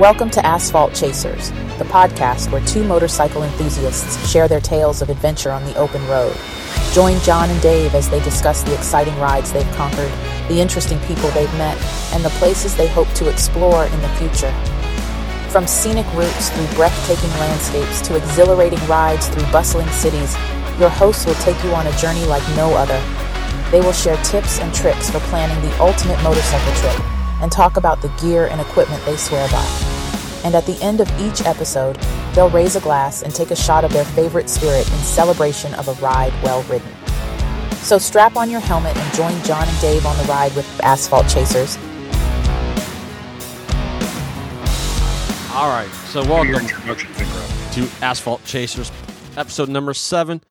Welcome to Asphalt Chasers, the podcast where two motorcycle enthusiasts share their tales of adventure on the open road. Join Jon and Dave as they discuss the exciting rides they've conquered, the interesting people they've met, and the places they hope to explore in the future. From scenic routes through breathtaking landscapes to exhilarating rides through bustling cities, your hosts will take you on a journey like no other. They will share tips and tricks for planning the ultimate motorcycle trip and talk about the gear and equipment they swear by. And at the end of each episode, they'll raise a glass and take a shot of their favorite spirit in celebration of a ride well ridden. So strap on your helmet and join Jon and Dave on the ride with Asphalt Chasers. All right, so welcome to Asphalt Chasers, episode number seven.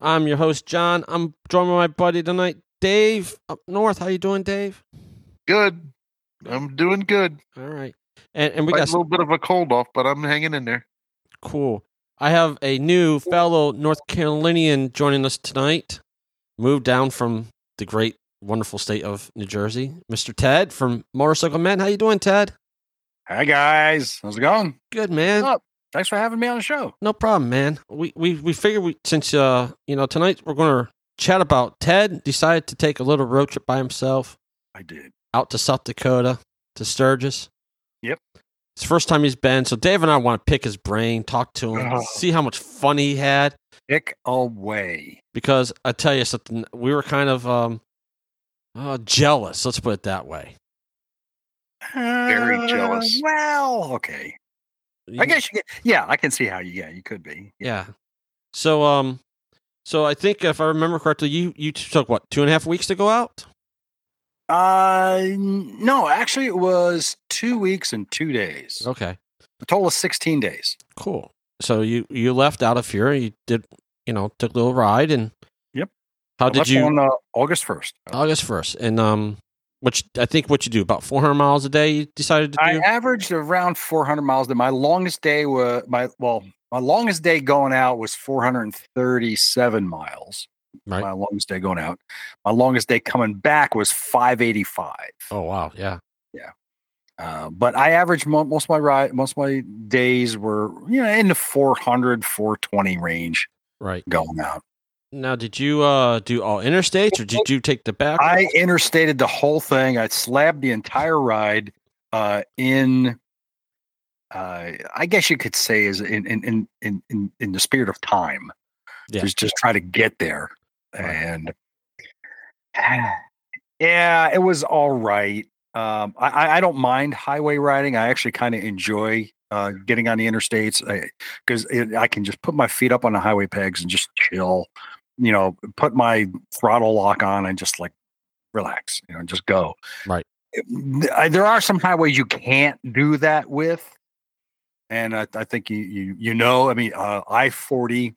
I'm your host, Jon. I'm joined by my buddy tonight, Dave, up north. How you doing, Dave? Good. I'm doing good. All right. And, and we Fighting got a little bit of a cold off, but I'm hanging in there. cool. I have a new fellow North Carolinian joining us tonight. Moved down from the great, wonderful state of New Jersey, Mr. Ted from Motorcycle Men. How you doing, Ted? Hi guys, how's it going? Good, man. What's up? Thanks for having me on the show. No problem, man. We we we figured we since uh you know tonight we're going to chat about Ted decided to take a little road trip by himself I did. out to South Dakota to Sturgis. Yep. It's the first time he's been, so Dave and I want to pick his brain, talk to him, Oh. see how much fun he had. Pick away. Because I tell you something, we were kind of um uh, jealous. Let's put it that way. Very jealous. Uh, Well, okay. I guess you get, yeah, I can see how you yeah, you could be. Yeah. So um, so I think if I remember correctly, you you took what two and a half weeks to go out. Uh no, actually it was 2 weeks and 2 days. Okay. A total of 16 days. Cool. So you you left out of here. You did you know took a little ride and. Yep. How I did you? on uh, August 1st. August first, and um, which I think what you do about four hundred miles a day. You decided to I do. averaged around 400 miles. That My longest day was my well, my longest day going out was 437 miles. Right. My longest day going out. My longest day coming back was 585. Oh wow, yeah. Yeah. Uh, but I averaged mo- most of my ride, most of my days were you know in the 400, 420 range Right. going out. Now, did you uh do all interstates or did you take the back? I interstated the whole thing. I slabbed the entire ride uh, in. Uh, I guess you could say is in in in in in, the spirit of time. Yeah. Just just try to get there. And yeah, it was all right. Um, I I- I don't mind highway riding. I actually kind of enjoy uh, getting on the interstates because I can just put my feet up on the highway pegs and just chill. You know, put my throttle lock on and just like relax. You know, just go. Right. I- There are some highways you can't do that with, and I, I think you you you know. I mean, uh, I forty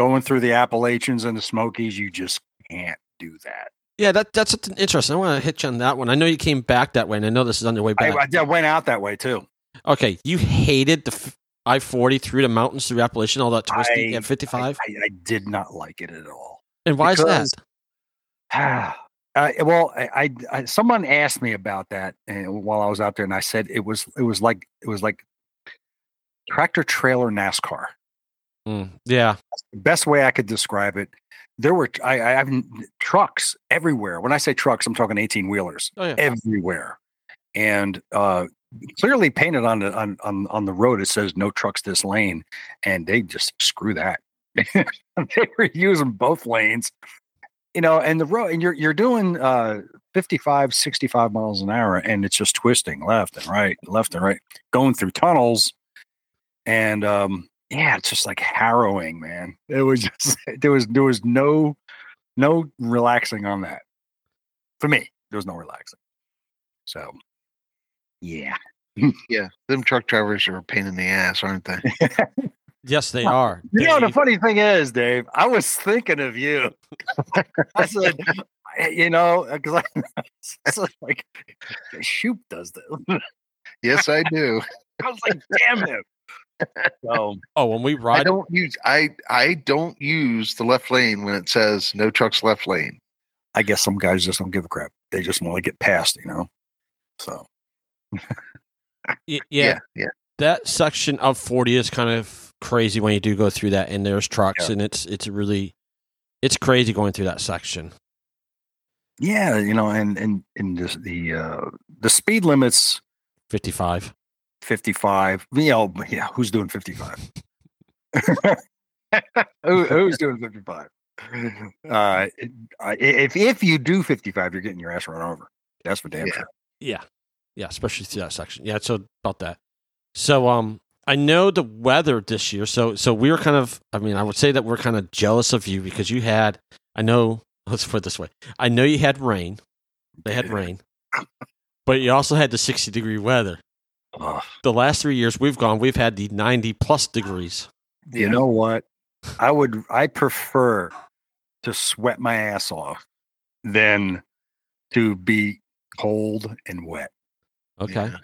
going through the Appalachians and the Smokies, you just can't do that. yeah, that that's interesting. I want to hit you on that one. I know you came back that way, and I know this is on your way I, back. I, I went out that way too. okay, you hated the I forty through the mountains through Appalachian, all that twisty at fifty five. I, did not like it at all. And why is that? because- Uh, well, I, I, I someone asked me about that and while I was out there, and I said it was it was like it was like tractor trailer NASCAR. Mm, yeah, best way I could describe it. There were I, I have trucks everywhere. When I say trucks, I'm talking 18 wheelers oh yeah, everywhere, and uh, clearly painted on the on, on on the road. It says no trucks this lane, and they just screw that. they were using both lanes, you know, and the road, and you're you're doing uh 55, 65 miles an hour, and it's just twisting left and right, left and right, going through tunnels, and um yeah, it's just like harrowing, man. It was just there was there was no no relaxing on that for me. There was no relaxing. So, yeah. Yeah, them truck drivers are a pain in the ass, aren't they? yes, they are. You know, the funny thing is, Dave, I was thinking of you. I said, you know, uh, because I, I was like, Shoop does this. yes, I do. I was like, damn him. So, Oh, when we ride, I don't use I I don't use the left lane when it says no trucks left lane. I guess some guys just don't give a crap. They just want to get past, you know. So Yeah, yeah, yeah. that section of 40 is kind of crazy when you do go through that and there's trucks Yeah. and it's it's really it's crazy going through that section Yeah, you know, and and and just the uh the speed limits fifty five. You know, yeah, who's doing fifty five? Who, who's doing fifty five? Uh, if if you do fifty five, you're getting your ass run over. That's for damn Yeah. sure. yeah yeah especially through that section yeah so about that so um i know the weather this year so so we were kind of i mean i would say that we're kind of jealous of you because you had i know let's put it this way i know you had rain they had rain but you also had the 60 degree weather Ugh. the last three years we've gone we've had the 90 plus degrees You know what? I would. I prefer to sweat my ass off than to be cold and wet. okay Yeah.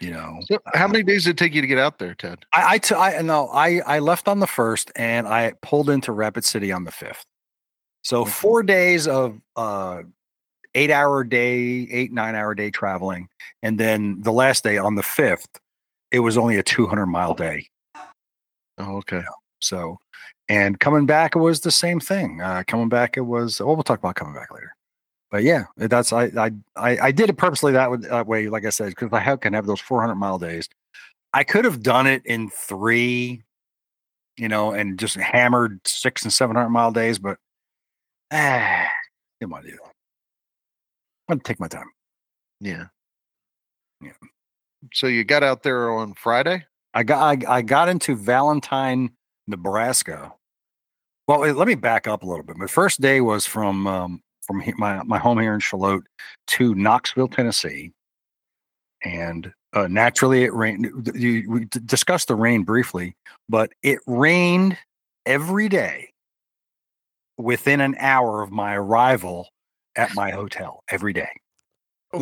You know. So how many days did it take you to get out there, Ted? I I, t- I no I I left on the first and I pulled into Rapid City on the fifth. So four days of uh eight hour day, eight nine hour day traveling, and then the last day on the fifth, it was only a two hundred mile day. Oh, okay. So, and coming back, it was the same thing. Uh, coming back, it was. Well, we'll talk about coming back later. But yeah, that's I I I, I did it purposely that, would, that way, like I said, because I can have those 400 mile days. I could have done it in three, you know, and just hammered six and 700 mile days, but ah, didn't want to do that. I'm gonna take my time. Yeah. Yeah. So you got out there on Friday? I got I, I got into Valentine, Nebraska. Well, wait, let me back up a little bit. My first day was from um, from he- my my home here in Charlotte to Knoxville, Tennessee, and uh, naturally it rained. You, we discussed the rain briefly, but it rained every day within an hour of my arrival at my hotel every day.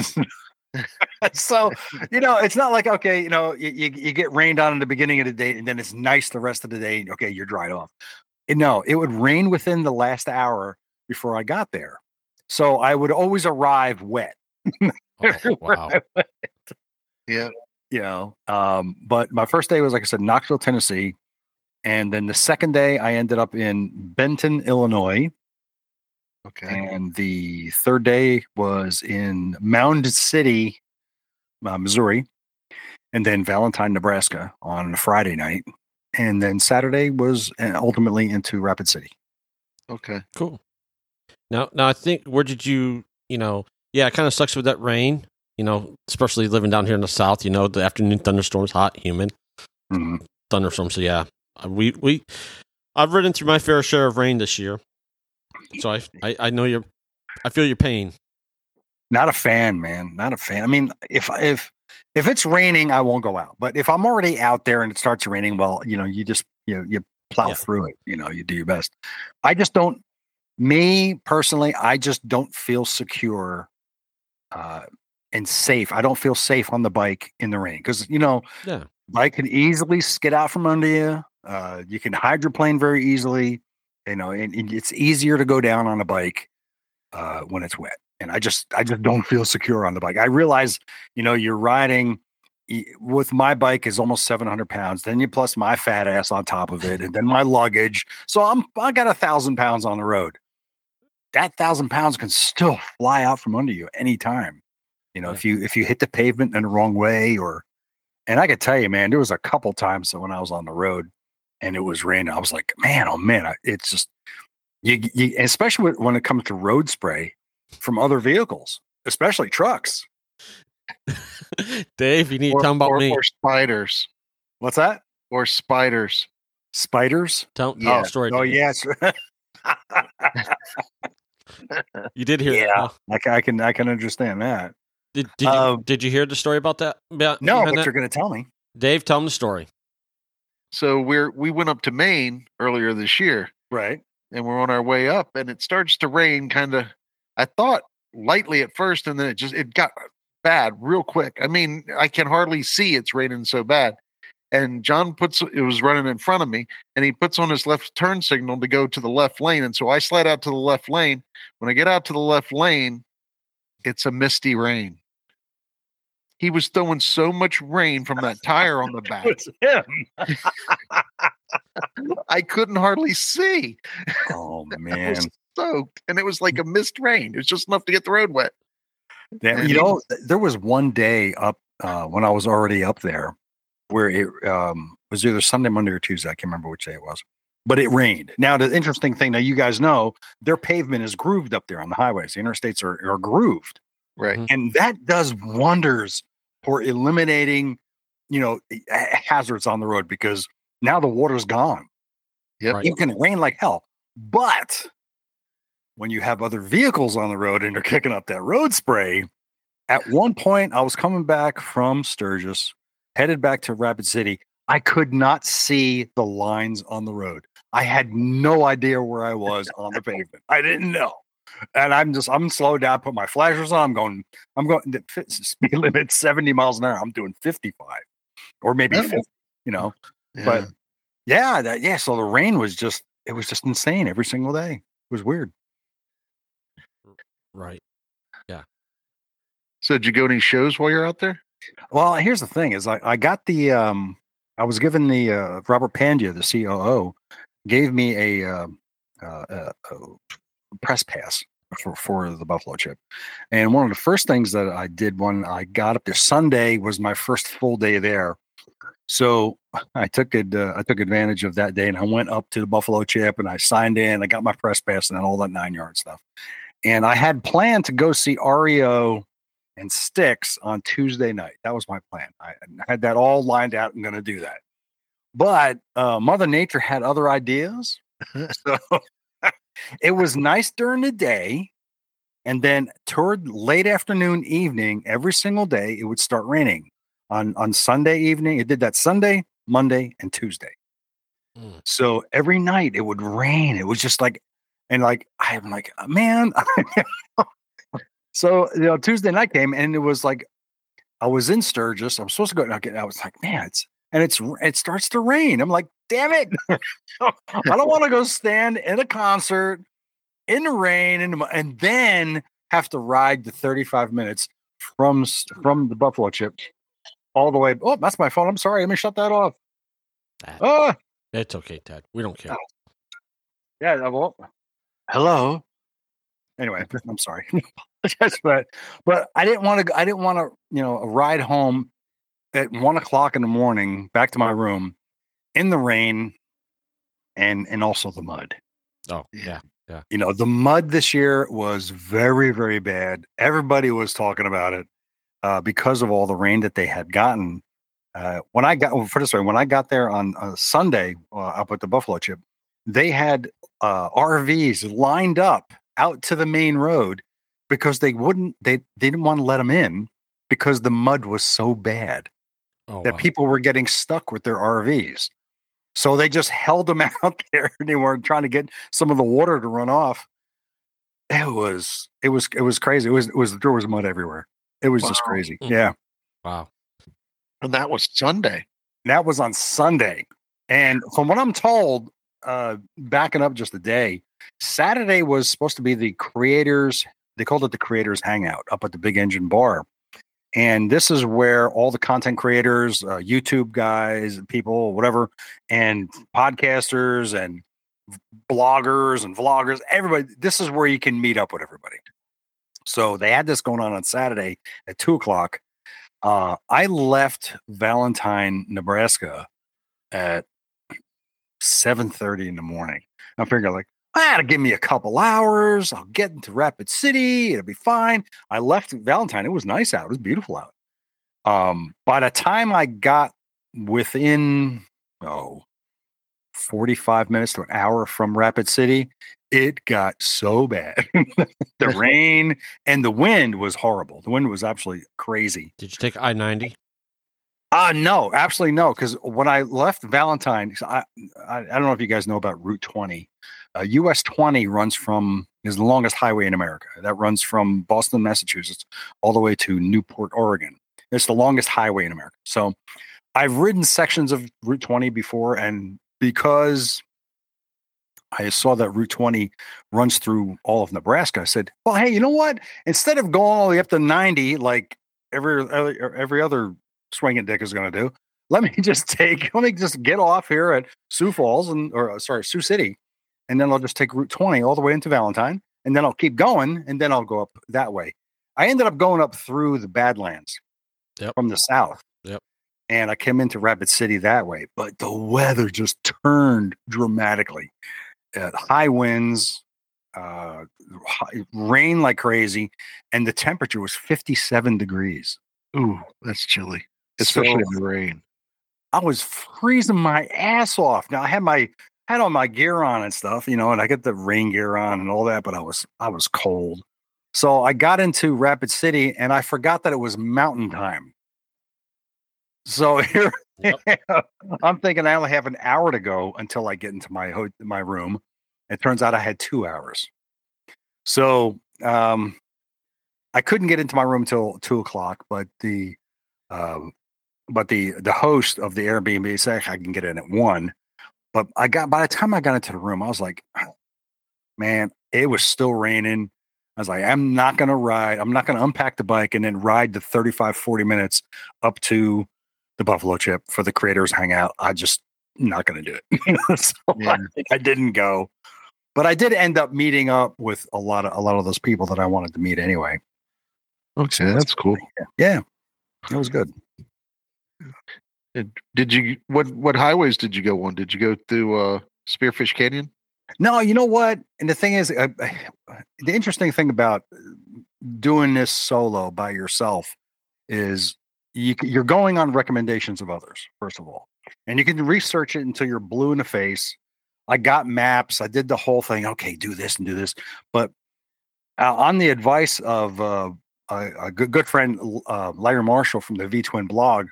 so you know it's not like okay you know you, you, you get rained on in the beginning of the day and then it's nice the rest of the day okay you're dried off. And no it would rain within the last hour before i got there. So i would always arrive wet. Oh, wow. Yeah. you know um but my first day was like i said knoxville tennessee and then the second day i ended up in benton illinois Okay. and the third day was in Mound City, uh, Missouri, and then Valentine, Nebraska on a Friday night, and then Saturday was uh, ultimately into Rapid City. Okay. Cool. Now, now I think where did you, you know, yeah, it kind of sucks with that rain, you know, especially living down here in the south. You know, the afternoon thunderstorms, hot, humid Mhm. thunderstorms. So yeah, uh, we we I've ridden through my fair share of rain this year, so I I, I know your I feel your pain. Not a fan, man. Not a fan. I mean, if if if it's raining, I won't go out. But if I'm already out there and it starts raining, well, you know, you just you you plow Yeah. through it. You know, you do your best. I just don't. Me personally, I just don't feel secure uh, and safe. I don't feel safe on the bike in the rain because you know, Yeah. bike can easily skid out from under you. Uh, you can hydroplane very easily. You know, and, and it's easier to go down on a bike uh, when it's wet. And I just, I just don't feel secure on the bike. I realize, you know, you're riding with my bike is almost 700 pounds. Then you plus my fat ass on top of it, and then my luggage. So I'm, I got a thousand pounds on the road. That thousand pounds can still fly out from under you anytime. You know, Yeah. if you if you hit the pavement in the wrong way, or and I could tell you, man, there was a couple times that when I was on the road and it was raining, I was like, man, oh man, it's just you, you especially when- it comes to road spray from other vehicles, especially trucks. Dave, you need Or, to tell 'em about or, me. or spiders. What's that? Or spiders. Spiders? Tell, tell yeah. the story. Oh yes. you did hear that. Yeah. huh? I can, I can understand that. Did did you, Um, did you hear the story about that? About, No, but that? you're going to tell me. Dave, tell him the story. So we're we went up to Maine earlier this year Right. and we're on our way up and it starts to rain kind of I thought lightly at first and then it just it got bad real quick. I mean, I can hardly see it's raining so bad. And John puts it was running in front of me and he puts on his left turn signal to go to the left lane and so I slide out to the left lane. When I get out to the left lane, it's a misty rain. He was throwing so much rain from that tire on the back. It's him. I couldn't hardly see. Oh I man. was soaked, and it was like a mist rain. It was just enough to get the road wet. Yeah, And you know, there was one day up uh, when I was already up there where it um, was either Sunday, Monday, or Tuesday. I can't remember which day it was, but it rained. Now, the interesting thing, now you guys know their pavement is grooved up there on the highways. The interstates are, are grooved, Right. Mhm. and that does wonders for eliminating, you know, hazards on the road because now the water's gone. Yep. Right. It can rain like hell, but when you have other vehicles on the road and they're kicking up that road spray, at one point I was coming back from Sturgis, headed back to Rapid City. I could not see the lines on the road. I had no idea where I was on the pavement. I didn't know. And I'm just I'm slowed down, put my flashers on. I'm going, I'm going the fi- speed limit 70 miles an hour. I'm doing 55 or maybe Yeah. 50, you know. Yeah. But yeah, that yeah. So the rain was just it was just insane every single day. It was weird. Right. Yeah. So did you go to any shows while you're out there? Well, here's the thing: is I, I got the um I was given the uh, Robert Pandya, the COO, gave me a, um uh, uh, a press pass for for the Buffalo Chip, and one of the first things that I did when I got up there Sunday was my first full day there. So I took it. Uh, I took advantage of that day, and I went up to the Buffalo Chip, and I signed in. I got my press pass and all that nine yard stuff. And I had planned to go see REO and Styx on Tuesday night. That was my plan. I I had that all lined out. I'm going to do that. But uh, Mother Nature had other ideas. so it was nice during the day. And then toward late afternoon, evening, every single day, it would start raining. On, on Sunday evening, it did that Sunday, Monday, and Tuesday. Mm. So every night it would rain. It was just like, and like, I'm like, man. so, you know, Tuesday night came and it was like, I was in Sturgis. I'm supposed to go. and I get- I was like, man, it's, and it's, it starts to rain. I'm like, damn it. I don't want to go stand in a concert in the rain and, and then have to ride the 35 minutes from, from the Buffalo chip all the way. Oh, that's my phone. I'm sorry. Let me shut that off. That- ah! Oh, It's okay, Ted. We don't care. Yeah, won't. Hello. Anyway, I'm sorry. But but I didn't want to. I didn't want to. You know, ride home at one o'clock in the morning back to my room in the rain and and also the mud. Oh, yeah. Yeah. You know, the mud this year was very very bad. Everybody was talking about it uh, because of all the rain that they had gotten. Uh, when I got, well, for this way, when I got there on uh, Sunday uh, up at the Buffalo Chip, they had uh, RVs lined up out to the main road because they wouldn't, they, they didn't want to let them in because the mud was so bad Oh, that wow. people were getting stuck with their RVs. So they just held them out there and they were trying to get some of the water to run off. It was, it was, it was crazy. It was, it was, there was mud everywhere. It was just crazy. Mm. Yeah. Wow. And that was Sunday. That was on Sunday. And from what I'm told, uh, backing up just a day, Saturday was supposed to be the creators, they called it the creators hangout up at the big engine bar. And this is where all the content creators, uh, YouTube guys, people, whatever, and podcasters and bloggers and vloggers, everybody, this is where you can meet up with everybody. So they had this going on on Saturday at two o'clock. Uh, I left Valentine, Nebraska at 7:30 in the morning. I'm figured like, ah, give me a couple hours. I'll get into Rapid City. It'll be fine. I left Valentine. It was nice out. It was beautiful out. Um, by the time I got within oh 45 minutes to an hour from Rapid City, it got so bad. the rain and the wind was horrible. The wind was absolutely crazy. Did you take I 90? Uh no, absolutely no. Because when I left Valentine, I, I I don't know if you guys know about Route 20. Uh, US 20 runs from is the longest highway in America. That runs from Boston, Massachusetts, all the way to Newport, Oregon. It's the longest highway in America. So I've ridden sections of Route 20 before, and because I saw that Route 20 runs through all of Nebraska, I said, "Well, hey, you know what? Instead of going all the way up to 90, like every every other swinging dick is going to do. Let me just take. Let me just get off here at Sioux Falls and or sorry Sioux City, and then I'll just take Route 20 all the way into Valentine, and then I'll keep going, and then I'll go up that way. I ended up going up through the Badlands Yep. from the south. Yep. And I came into Rapid City that way, but the weather just turned dramatically. Uh, high winds, uh, rain like crazy, and the temperature was 57 degrees. Ooh, that's chilly, especially So- in the rain. I was freezing my ass off. Now I had my had all my gear on and stuff, you know, and I got the rain gear on and all that, but I was I was cold. So I got into Rapid City and I forgot that it was mountain time. So here I'm thinking I only have an hour to go until I get into my ho- my room. It turns out I had two hours. So um I couldn't get into my room till two o'clock, but the um but the the host of the Airbnb said I can get in at one. But I got by the time I got into the room, I was like, man, it was still raining. I was like, I'm not gonna ride, I'm not gonna unpack the bike and then ride the 35, 40 minutes up to the Buffalo Chip for the creators hangout. I just not gonna do it. so Yeah. I, I didn't go. But I did end up meeting up with a lot of a lot of those people that I wanted to meet anyway. Okay, that's cool. Yeah, it was good. Did you what what highways did you go on? Did you go through uh Spearfish Canyon? No, you know what? And the thing is, the interesting thing about doing this solo by yourself is you, you're going on recommendations of others, first of all, and you can research it until you're blue in the face. I got maps. I did the whole thing. Okay, do this and do this. But uh, on the advice of uh, a, a good, good friend, uh, Larry Marshall from the V Twin blog,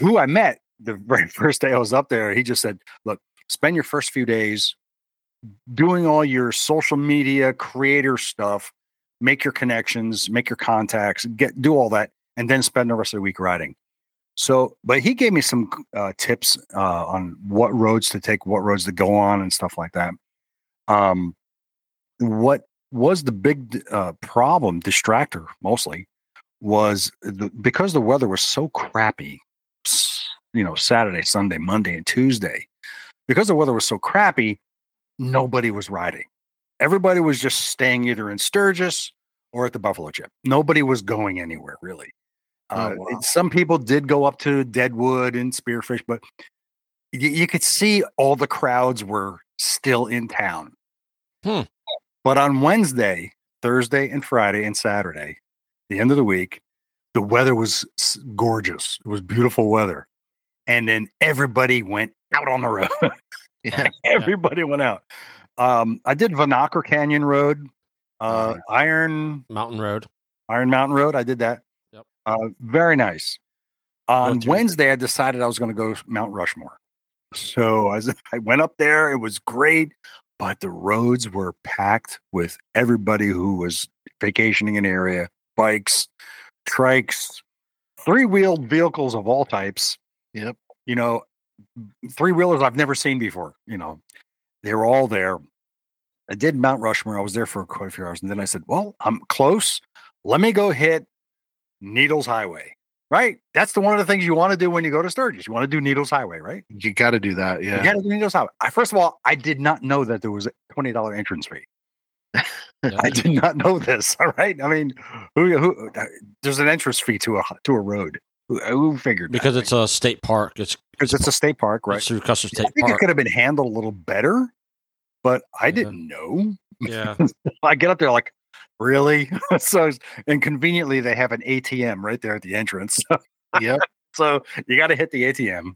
who I met the very first day I was up there, he just said, "Look, spend your first few days doing all your social media creator stuff, make your connections, make your contacts, get do all that, and then spend the rest of the week riding." So, but he gave me some uh, tips uh, on what roads to take, what roads to go on, and stuff like that. Um, what was the big uh, problem, distractor mostly, was the, because the weather was so crappy. You know, Saturday, Sunday, Monday, and Tuesday. Because the weather was so crappy, nobody was riding. Everybody was just staying either in Sturgis or at the Buffalo Chip. Nobody was going anywhere really. Uh, Oh, wow. it- Some people did go up to Deadwood and Spearfish, but you, you could see all the crowds were still in town. Hmm. But on Wednesday, Thursday, and Friday and Saturday, the end of the week, the weather was gorgeous. It was beautiful weather. And then everybody went out on the road. Yeah. everybody went out. Um, I did Vanocker Canyon Road, uh, Iron Mountain Road. Iron Mountain Road. I did that. Yep. Uh, very nice. On Go to- Wednesday, I decided I was going to go Mount Rushmore. So I, I went up there. It was great, but the roads were packed with everybody who was vacationing in the area, bikes, trikes, three wheeled vehicles of all types. Yep. You know, three wheelers I've never seen before. You know, they were all there. I did Mount Rushmore. I was there for quite a few hours. And then I said, well, I'm close. Let me go hit Needles Highway. Right? That's the one of the things you want to do when you go to Sturgis. You want to do Needles Highway, right? You got to do that. You Yeah. got to do Needles Highway. I, first of all, I did not know that there was a twenty dollar entrance fee. I did not know this. All right. I mean, who, who uh, there's an entrance fee to a to a road. Who, who figured? because that? it's a state park. It's, because it's a state park, right? it's through Custer State. I think it could have been handled a little better, but I Yeah. didn't know. Yeah. I get up there like, really? so and conveniently they have an ATM right there at the entrance. yeah, so you got to hit the ATM,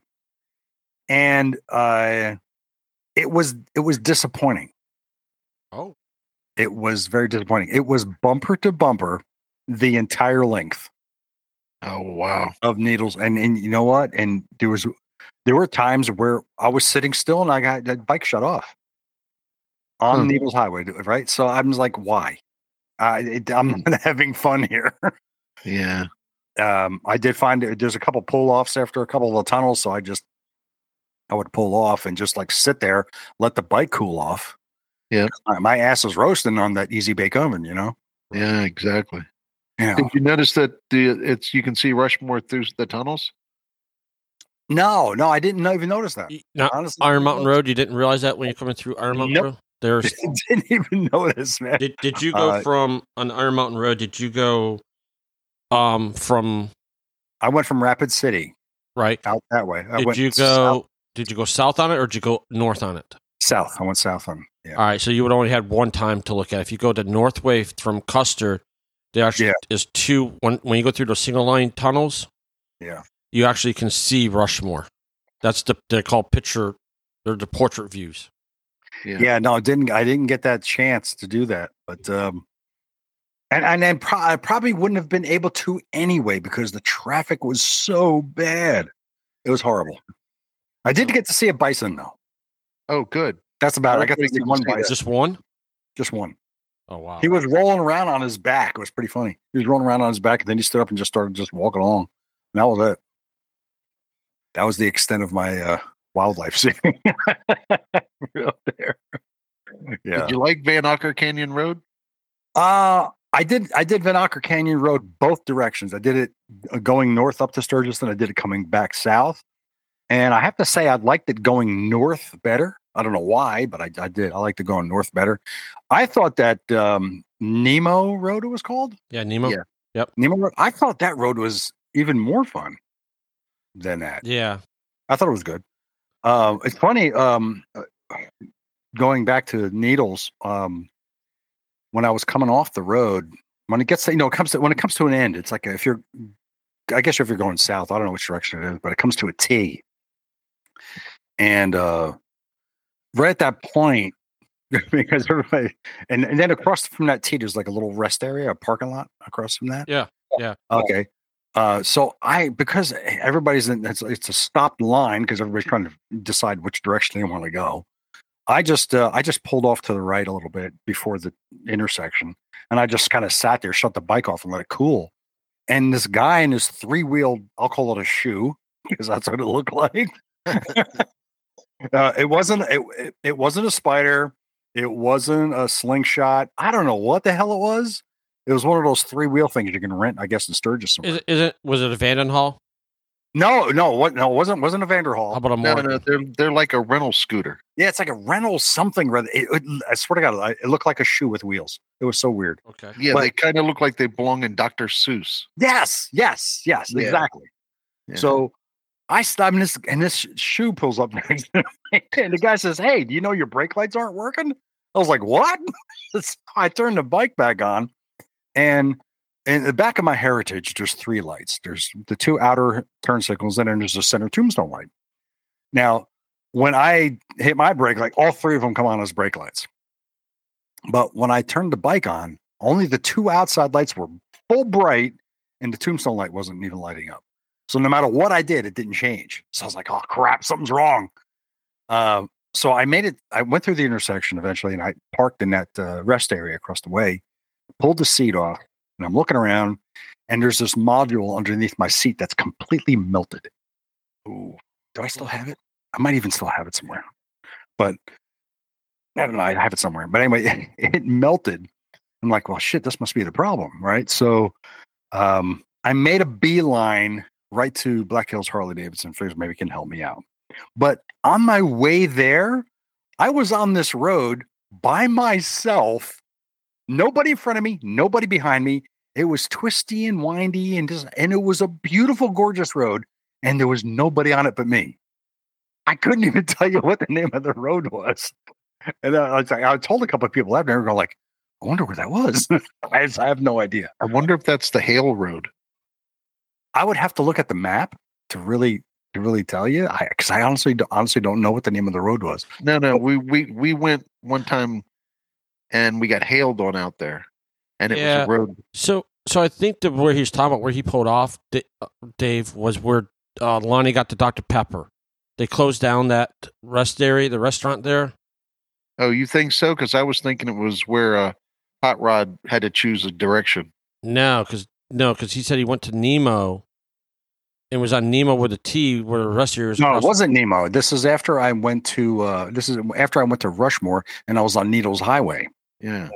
and uh, it was it was disappointing. Oh, It was very disappointing. It was bumper to bumper the entire length Oh wow. of needles, and and you know what? And there was there were times where I was sitting still and I got the bike shut off on Huh. Needles Highway, right? So I was like, why? I it, I'm not having fun here. Yeah. um, I did find it, there's a couple pull offs after a couple of the tunnels, so I just I would pull off and just like sit there, let the bike cool off. Yeah. My- my ass is roasting on that easy bake oven, you know. Yeah. Exactly. Yeah. Did you notice that the it's you can see Rushmore through the tunnels? No, no, I didn't even notice that. Y- Now, Honestly, Iron Mountain Road, you didn't realize that when you're coming through Iron Mountain Nope. Road? There's didn't even notice, man. did, did you go Uh, from on Iron Mountain Road, did you go um from I went from Rapid City right? out that way. I Did went you south- go did you go south on it or did you go north on it? south? I went south on. Yeah. All right, so you would only had one time to look at. If you go to Northway from Custer, there actually Yeah. is two. When when you go through those single line tunnels, Yeah. you actually can see Rushmore. That's the they're called picture. They're the portrait views. yeah no i didn't i didn't get that chance to do that but um and and then pro- i probably wouldn't have been able to anyway because the traffic was so bad it was horrible i did get to see a bison though Oh, good. that's about it i got to see one bison Just one. just one Oh wow. he was rolling around on his back it was pretty funny he was rolling around on his back and then he stood up and just started just walking along and that was it that was the extent of my uh wildlife seeing Real there yeah Did you like Vanocker Canyon Road? Uh I did I did Vanocker Canyon Road both directions. I did it uh, going north up to Sturgis, and I did it coming back south. And I have to say I liked it going north better. I don't know why, but I, I did. I liked it going north better. I thought that um, Nemo Road it was called yeah, Nemo. Yeah. Yeah. Nemo Road. I thought that road was even more fun than that. Yeah. I thought it was good. Um, it's funny. Um, uh, going back to Needles, um, when I was coming off the road, when it gets to, you know, it comes to when it comes to an end, it's like if you're, I guess if you're going south, I don't know which direction it is, but it comes to a T, and uh, right at that point, because everybody, and, and then across from that T, there's like a little rest area, a parking lot across from that. Yeah, yeah. Okay. Uh, so I because everybody's in it's, it's a stopped line because everybody's trying to decide which direction they want to go. I just uh, I just pulled off to the right a little bit before the intersection, and I just kind of sat there, shut the bike off, and let it cool. And this guy in his three wheeled, I'll call it a shoe because that's what it looked like. uh, it wasn't it, it, it wasn't a spider. It wasn't a slingshot. I don't know what the hell it was. It was one of those three wheel things you can rent, I guess, in Sturgis. Somewhere. Is it, is it was it a Vanderhall? No, no, what? No, it wasn't wasn't a Vanderhall. How Vanderhall. about a No, Morgan? no, they're they're like a rental scooter. Yeah, it's like a rental something. Rather, it, it, I swear to God, it looked like a shoe with wheels. It was so weird. Okay. Yeah, But- they kind of look like they belong in Dr. Seuss. Yes, yes, yes, Yeah. exactly. Yeah. So I stop and this and this shoe pulls up next to me, and the guy says, "Hey, do you know your brake lights aren't working?" I was like, "What?" So I turned the bike back on, and in the back of my Heritage, there's three lights. There's the two outer turn signals, and then there's a center tombstone light. Now, when I hit my brake light, all three of them come on as brake lights. But when I turned the bike on, only the two outside lights were full bright, and the tombstone light wasn't even lighting up. So no matter what I did, it didn't change. So I was like, "Oh crap, something's wrong." Um, so I made it. I went through the intersection eventually, and I parked in that uh, rest area across the way. Pulled the seat off, and I'm looking around, and there's this module underneath my seat that's completely melted. Ooh, do I still have it? I might even still have it somewhere, but I don't know. I have it somewhere, but anyway, it melted. I'm like, well, shit, this must be the problem, right? So um, I made a beeline right to Black Hills Harley Davidson. Figures maybe can help me out. But on my way there, I was on this road by myself, nobody in front of me, nobody behind me. It was twisty and windy, and just, and it was a beautiful, gorgeous road, and there was nobody on it but me. I couldn't even tell you what the name of the road was. And I, I told a couple of people out there, go like, I wonder where that was. I have no idea. I wonder if that's the Hale Road. I would have to look at the map to really to really tell you. I because I honestly don't- honestly don't know what the name of the road was. No, no, we we we went one time, and we got hailed on out there, and it Yeah. was a road. So so I think that where he's talking about where he pulled off, uh, Dave, was where uh, Lonnie got to Dr Pepper. They closed down that rest area, the restaurant there. Oh, you think so? Because I was thinking it was where uh, Hot Rod had to choose a direction. No, because no, because he said he went to Nemo, and was on Nemo with a T, where the rest area was. No, it wasn't Nemo. This is after I went to uh this is after I went to Rushmore and I was on Needles Highway. Yeah,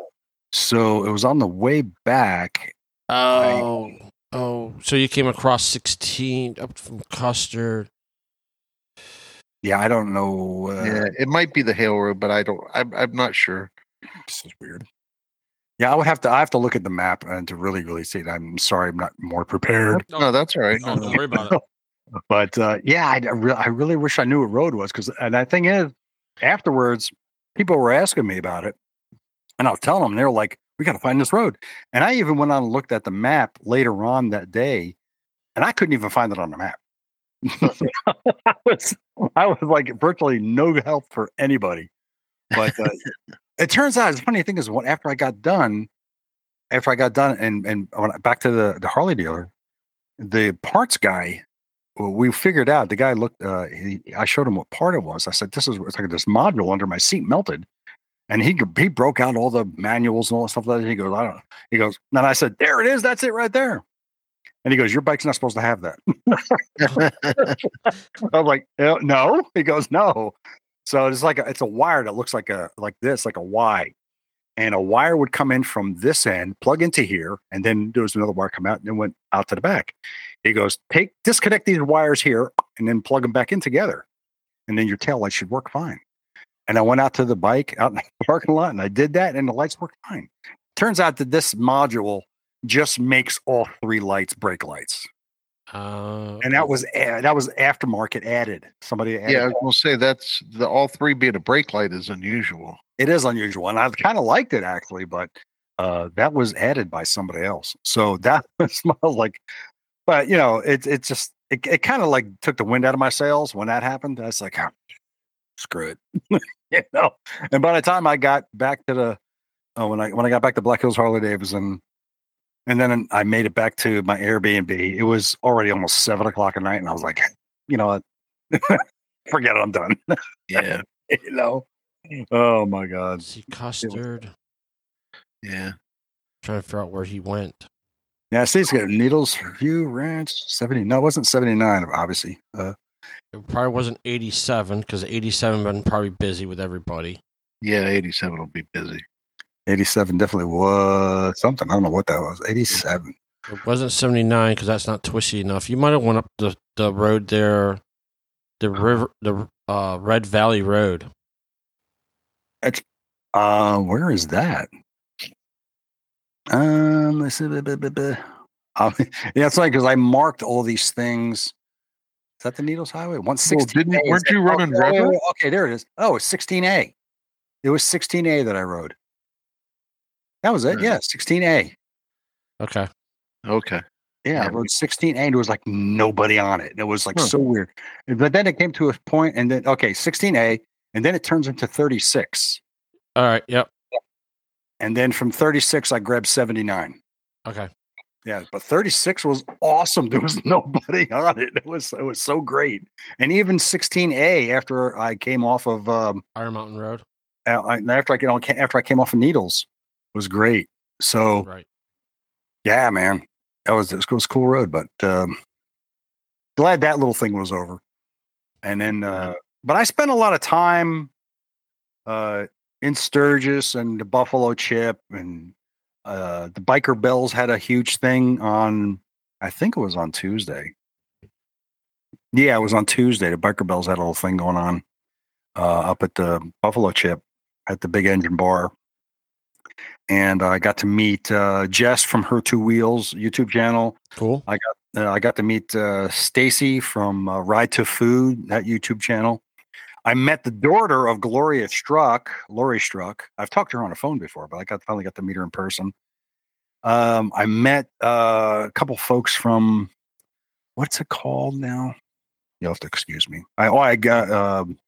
So it was on the way back Oh, oh. So you came across 16 up from Custer. Yeah, I don't know. Uh, yeah, it might be the Hale Road, but I don't. I'm, I'm not sure. This is weird. Yeah, I would have to. I have to look at the map and to really, really see it. I'm sorry, I'm not more prepared. No, that's all right. No, No, don't worry about it. But uh, yeah, I, I, re- I really wish I knew what road was because, and the thing is, afterwards, people were asking me about it, and I'll tell them they're like, "We got to find this road." And I even went on and looked at the map later on that day, and I couldn't even find it on the map. I was, I was like virtually no help for anybody. But uh, it turns out, the funny thing is, what after I got done, after I got done, and and back to the the Harley dealer, the parts guy well, we figured out the guy looked uh he, i showed him what part it was. I said this is it's like this module under my seat melted. And he he broke out all the manuals and all that stuff like that. He goes i don't know. he goes and i said there it is that's it right there. And he goes your bike's not supposed to have that. I'm like "Uh, no he goes no so it's like a, it's a wire that looks like a like this like a y and a wire would come in from this end plug into here and then there was another wire come out and then went out to the back he goes, take disconnect these wires here and then plug them back in together. And then your tail light should work fine. And I went out to the bike out in the parking lot and I did that and the lights worked fine. Turns out that this module just makes all three lights brake lights. Uh, And that was that was aftermarket added. Somebody added Yeah, I was gonna say that's the all three being a brake light is unusual. it is unusual. And I kind of liked it actually, but uh, that was added by somebody else. So that smelled like, but you know, it it just it, it kind of like took the wind out of my sails when that happened. I was like, "Ah, screw it, you know. And by the time I got back to the uh, when I when I got back to Black Hills Harley Davidson, and then I made it back to my Airbnb, it was already almost seven o'clock at night, and I was like, you know what, forget it, I'm done. Yeah, you know. Oh my god. let's see, Custer. yeah. Trying to figure out where he went. Yeah, I see it's got Needles View Ranch 70. No, it wasn't 79, obviously. Uh, It probably wasn't 87 because 87 been probably busy with everybody. Yeah, 87 will be busy. 87 definitely was something. I don't know what that was. 87. It wasn't 79 because that's not twisty enough. You might have went up the, the road there, the river, the uh, Red Valley Road. Uh, where is that? Um, let's see. blah, blah, blah, blah. Um, yeah, it's like because I marked all these things. Is that the Needles Highway? 116. didn't- weren't you running okay, River? okay, there it is. Oh, it's 16A. It was 16A that I rode. That was it. Right. Yeah, 16A. Okay. Okay. Yeah, I Yeah, rode 16 and there was like nobody on it. It was like Huh. so weird. But then it came to a point and then okay, 16A, and then it turns into 36. All right. Yep. And then from 36, I grabbed 79. Okay. Yeah, but 36 was awesome. There was nobody on it. It was it was so great. And even 16A after I came off of um Iron Mountain Road. uh, after I you know, after I came off of Needles was great. So Right. yeah, man, that was it was a cool road, but um, glad that little thing was over. And then, uh, but I spent a lot of time uh, in Sturgis and the Buffalo Chip, and uh, the Biker Belles had a huge thing on. I think it was on Tuesday. Yeah, it was on Tuesday. The Biker Belles had a little thing going on uh, up at the Buffalo Chip at the Big Engine Bar and I got to meet uh, Jess from Her Two Wheels YouTube channel. Cool. I Uh, I got to meet uh, Stacy from uh, Ride to Food that YouTube channel. I met the daughter of Gloria Struck, Lori Struck. I've talked to her on the phone before, but I got finally got to meet her in person. Um, I met uh, a couple folks from what's it called now? You'll have to excuse me. I oh I got um,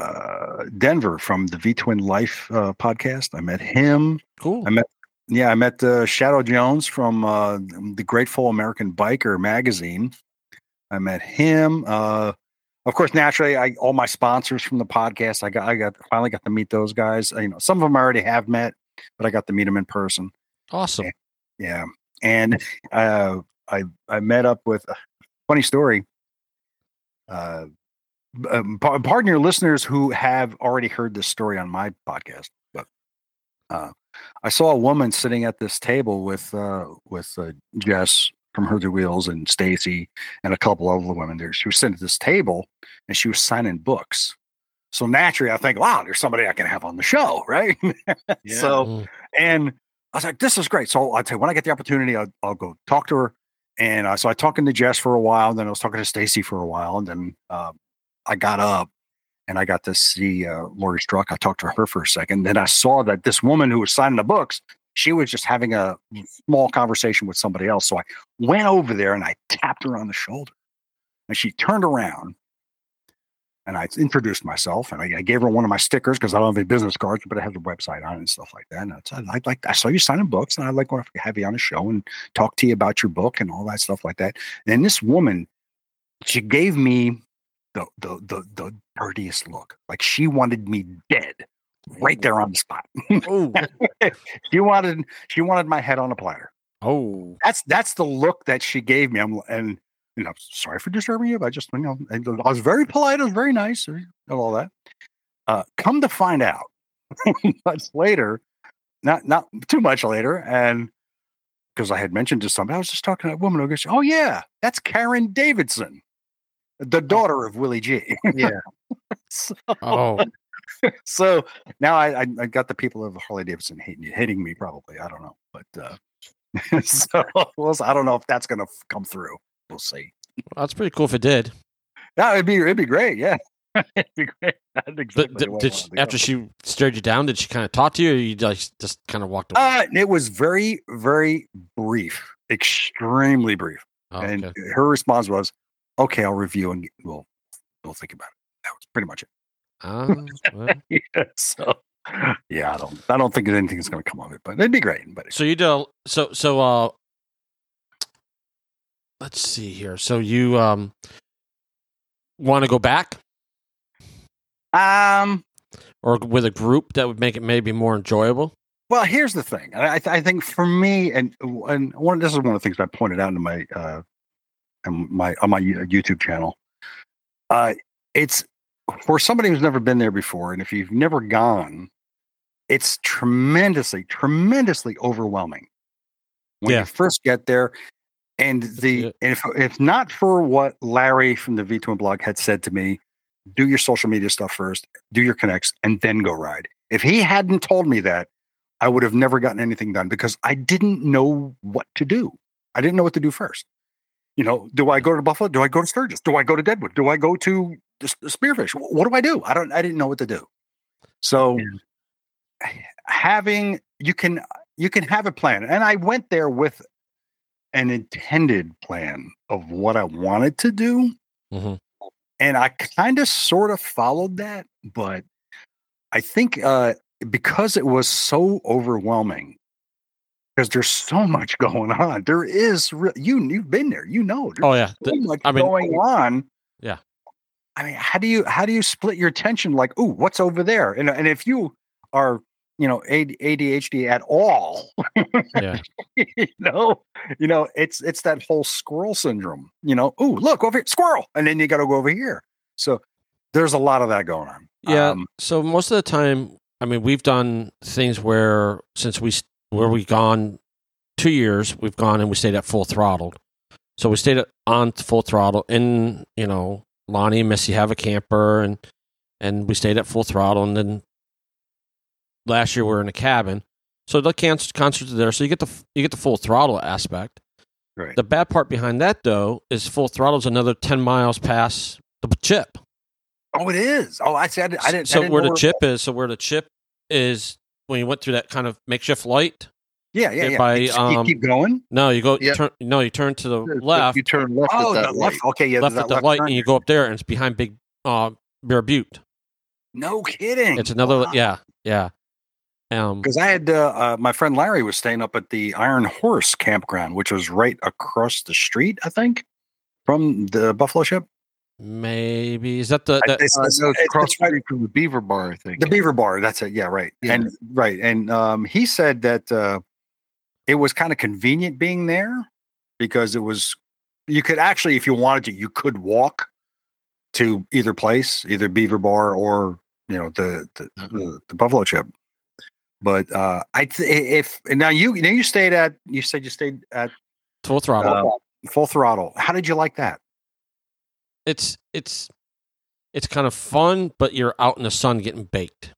uh, Denver from the V Twin Life uh, podcast. I met him. Cool. I met yeah, I met uh, Shadow Jones from uh, the Grateful American Biker magazine. I met him. Uh, of course, naturally, I all my sponsors from the podcast. I got, I got finally got to meet those guys. You know, some of them I already have met, but I got to meet them in person. Awesome. Yeah, and uh, I I met up with a funny story. Uh, um, pardon your listeners who have already heard this story on my podcast, but uh, I saw a woman sitting at this table with uh, with uh, Jess from Her Two Wheels and Stacy and a couple other women there. She was sitting at this table and she was signing books. So naturally, I think, wow, there's somebody I can have on the show, right? So, Mm. and I was like, this is great. So I'll tell you, when I get the opportunity, I'll, I'll go talk to her. And uh, so I talked to Jess for a while, and then I was talking to Stacy for a while, and then uh, I got up and I got to see uh, Lori Struck. I talked to her for a second. Then I saw that this woman who was signing the books, she was just having a small conversation with somebody else. So I went over there and I tapped her on the shoulder, and she turned around. And I introduced myself, and I, I gave her one of my stickers because I don't have any business cards, but I have a website on it and stuff like that. And I said, I'd like, I saw you signing books, and I'd like to have you on a show and talk to you about your book and all that stuff like that. And this woman, she gave me the the the, the dirtiest look, like she wanted me dead right there on the spot. Oh, she wanted she wanted my head on a platter. oh, That's that's the look that she gave me. I'm and you know, sorry for disturbing you, but I just you know, I was very polite. I was very nice and all that. Uh, come to find out, much later, not not too much later, and because I had mentioned to somebody, I was just talking to a woman who goes, "Oh yeah, that's Karen Davidson, the daughter of Willie G." Yeah. so, oh. so now I, I I got the people of Harley Davidson hating hating me probably. I don't know, but uh, so we'll, I don't know if that's gonna come through. We'll see. That's pretty cool if it did. That would be it'd be great. Yeah, it'd be great. That's But did, the way I did she, after she stared you down, did she kind of talk to you, or you just just kind of walked away? uh, it was very very brief, extremely brief, Oh, and okay. her response was, "Okay, I'll review and we'll we'll think about it." That was pretty much it. Well. yeah, so yeah, I don't I don't think anything's going to come of it, but it'd be great. But So you do so so uh let's see here. So you um want to go back um. or with a group that would make it maybe more enjoyable? Well, here's the thing. I, I th- I think for me, and and one this is one of the things I pointed out in my uh, in my on my YouTube channel. Uh, it's for somebody who's never been there before, and if you've never gone, it's tremendously, tremendously overwhelming when Yeah. you first get there. And the and if if not for what Larry from the V Twin blog had said to me, do your social media stuff first, do your connects, and then go ride. If he hadn't told me that, I would have never gotten anything done because I didn't know what to do. I didn't know what to do first. You know, do I go to Buffalo? Do I go to Sturgis? Do I go to Deadwood? Do I go to Spearfish? What do I do? I don't. I didn't know what to do. So, having you can you can have a plan, and I went there with an intended plan of what I wanted to do, Mhm. and I kind of sort of followed that, but I think uh, because it was so overwhelming, because there's so much going on. There is re- you you've been there, you know. Oh yeah. so much I mean- going on. Yeah. I mean, how do you how do you split your attention? Like, oh, what's over there? And and if you are you know ADHD at all, yeah. you know, you know, it's it's that whole squirrel syndrome. You know, oh, look over here, squirrel, and then you got to go over here. So there's a lot of that going on. Yeah. Um, so most of the time, I mean, we've done things where since we where we've gone two years, we've gone and we stayed at full throttle. So we stayed on full throttle, and you know, Lonnie and Missy have a camper, and and we stayed at full throttle, and then last year we were in a cabin. So the can- concerts are there, so you get the you get the full throttle aspect. right. The bad part behind that, though, is full throttle is another ten miles past the chip. oh, it is. Oh, I said I didn't. I So didn't where the chip is, so where the chip is when you went through that kind of makeshift light. Yeah, yeah, Yeah, yeah. by, You just keep- um, keep going. No, you go. You turn. No, you turn to the If left, You turn left Oh, at the that left. light. Okay, yeah. left at the light, turn. and you go up there, and it's behind Big uh, Bear Butte. No kidding. It's another. Wow. Yeah, yeah. Um, Because I had uh, uh, my friend Larry was staying up at the Iron Horse campground, which was right across the street, I think, from the Buffalo Chip. Maybe is that the I- that, it's- Uh, it's- no, it's it's the right- from the Beaver Bar, I think. the Beaver Bar. That's it. Yeah, right. Yeah. And right, and um, he said that uh, it was kind of convenient being there because it was you could actually, if you wanted to, you could walk to either place, either Beaver Bar or you know the the, the, the Buffalo Chip. But uh, I th- if now you now you stayed at you said you stayed at Full throttle. uh, full throttle. How did you like that? It's it's it's kind of fun, but you're out in the sun getting baked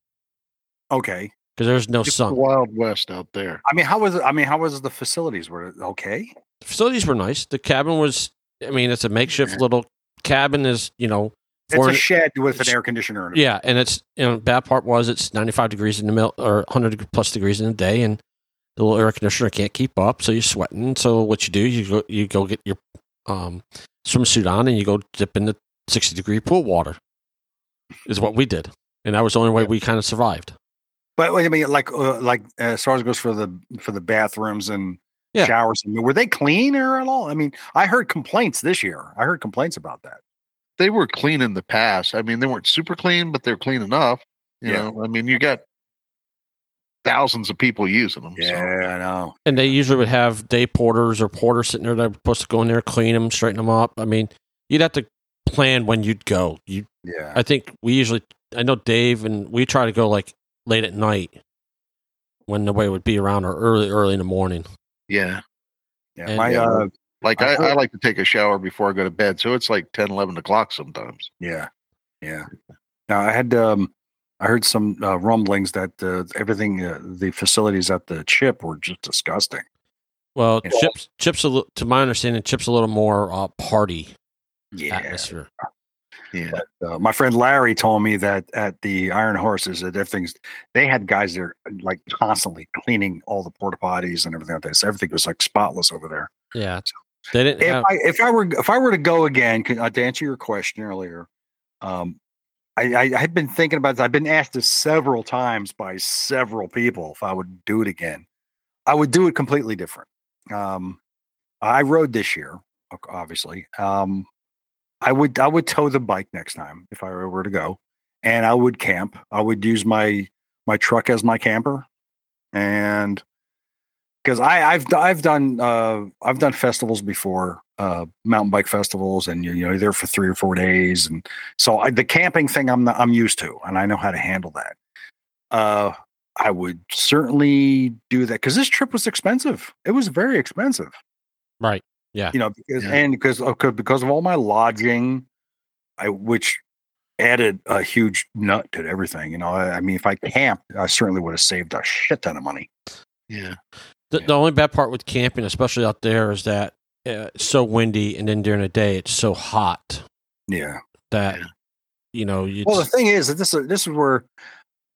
Okay. because there's no It's the sun. Wild West out there. I mean, how was it? I mean, how was the facilities? Were it okay? The facilities were nice. The cabin was. I mean, it's a makeshift little cabin. Is you know. It's four- a shed with an air conditioner in it. Yeah, and it's you know bad part was it's 95 degrees in the middle or 100 plus degrees in the day, and the little air conditioner can't keep up, so you're sweating. So what you do, you go you go get your um, swimsuit on, and you go dip in the 60 degree pool water. Is what we did, and that was the only way we kind of survived. But wait, I mean, like, uh, like as far as it goes for the for the bathrooms and Yeah. showers, I mean, were they clean or at all? I mean, I heard complaints this year. I heard complaints about that. They were clean in the past. I mean, they weren't super clean, but they're clean enough. You Yeah. know, I mean, you got thousands of people using them. so- I know. And they usually would have day porters or porters sitting there They're supposed to go in there, clean them, straighten them up. I mean, you'd have to plan when you'd go. You Yeah. I think we usually, I know Dave and we try to go like late at night when nobody would be around or early, early in the morning. yeah. Yeah. and- My Yeah. uh, Like I I, I like to take a shower before I go to bed. So it's like 10, 11 o'clock sometimes. yeah, yeah. Now I had um, I heard some uh, rumblings that uh, everything, uh, the facilities at the chip were just disgusting. Well, Yeah. Chips, Chips, li- to my understanding, Chips a little more uh, party Yeah. atmosphere. Yeah. Uh, my friend Larry told me that at the Iron Horses that everything's they had guys there like constantly cleaning all the porta potties and everything like that. So everything was like spotless over there. Yeah, they didn't If have. I if I were if I were to go again, uh, to answer your question earlier, um, I, I, had been thinking about this. I've been asked this several times by several people if I would do it again. I would do it completely different. Um, I rode this year, obviously. Um, I would I would tow the bike next time if I were to go, and I would camp. I would use my my truck as my camper, and because I I've I've done uh I've done festivals before, uh mountain bike festivals, and you, you know you're there for three or four days, and so I, the camping thing I'm not, I'm used to, and I know how to handle that. Uh, I would certainly do that because this trip was expensive. It was very expensive right. Yeah. you know, because, Yeah. and because of, because of all my lodging, I which added a huge nut to everything. You know, I, I mean, if I camped, I certainly would have saved a shit ton of money. Yeah. The, the only bad part with camping, especially out there, is that uh, it's so windy, and then during the day it's so hot Yeah. that you know. Well, the thing is that this is this is where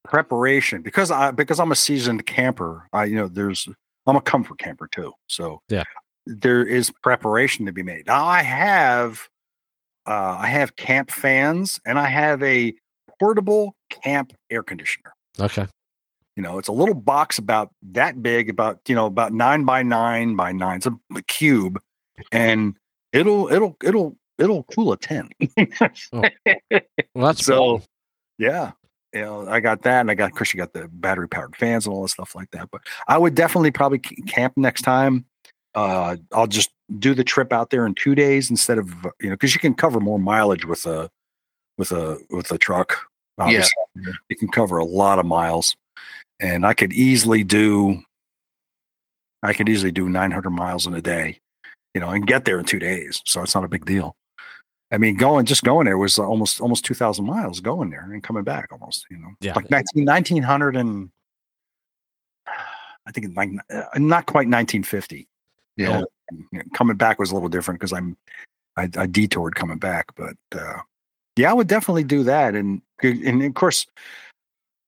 preparation because I because I'm a seasoned camper. I you know there's I'm a comfort camper too, so Yeah. there is preparation to be made. Now I have uh, I have camp fans and I have a portable camp air conditioner. okay. You know, it's a little box about that big, about you know, about nine by nine by nine. It's a, a cube, and it'll it'll it'll it'll cool a tent. Well, that's so cool. yeah, you know, I got that, and I got, of course, you got the battery powered fans and all this stuff like that. But I would definitely probably camp next time. Uh, I'll just do the trip out there in two days instead of you know, because you can cover more mileage with a with a with a truck. obviously. you can cover a lot of miles, and I could easily do. I could easily do 900 miles in a day, you know, and get there in two days. So it's not a big deal. I mean, going just going there was almost almost 2,000 miles going there and coming back almost, you know, Yeah. like 19, 1900 and I think like uh, not quite 1950. Yeah. You know, coming back was a little different because I'm I, I detoured coming back, but uh, yeah, I would definitely do that. And and of course,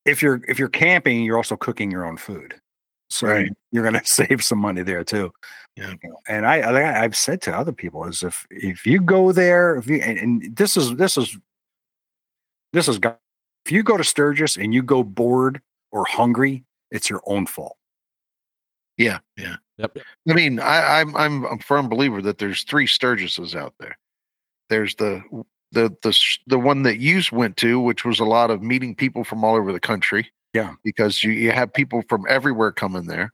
if you're if you're camping, you're also cooking your own food, so Right. you're going to save some money there too. Yeah. And I, I I've said to other people is if if you go there, if you and, and this is this is this is go- if you go to Sturgis and you go bored or hungry, it's your own fault. Yeah. Yeah. Yep. I mean, I, I'm I'm a firm believer that there's three Sturgises out there. There's the the the the one that you went to, which was a lot of meeting people from all over the country. Yeah. because you, you have people from everywhere coming there.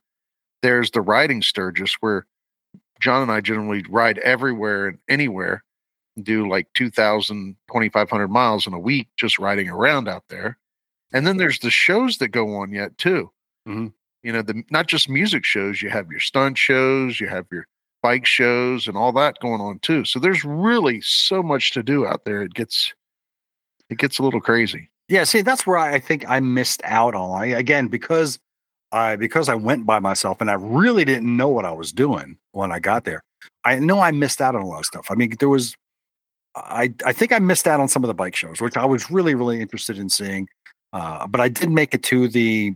There's the riding Sturgis, where Jon and I generally ride everywhere and anywhere, do like 2,000, 2,500 miles in a week just riding around out there. And then there's the shows that go on yet too. Mhm. You know, the not just music shows. You have your stunt shows. You have your bike shows and all that going on too. So there's really so much to do out there. It gets it gets a little crazy. Yeah, see, that's where I, I think I missed out on. I, again, because I because I went by myself and I really didn't know what I was doing when I got there. I know I missed out on a lot of stuff. I mean, there was I I think I missed out on some of the bike shows, which I was really really interested in seeing. Uh, but I did make it to the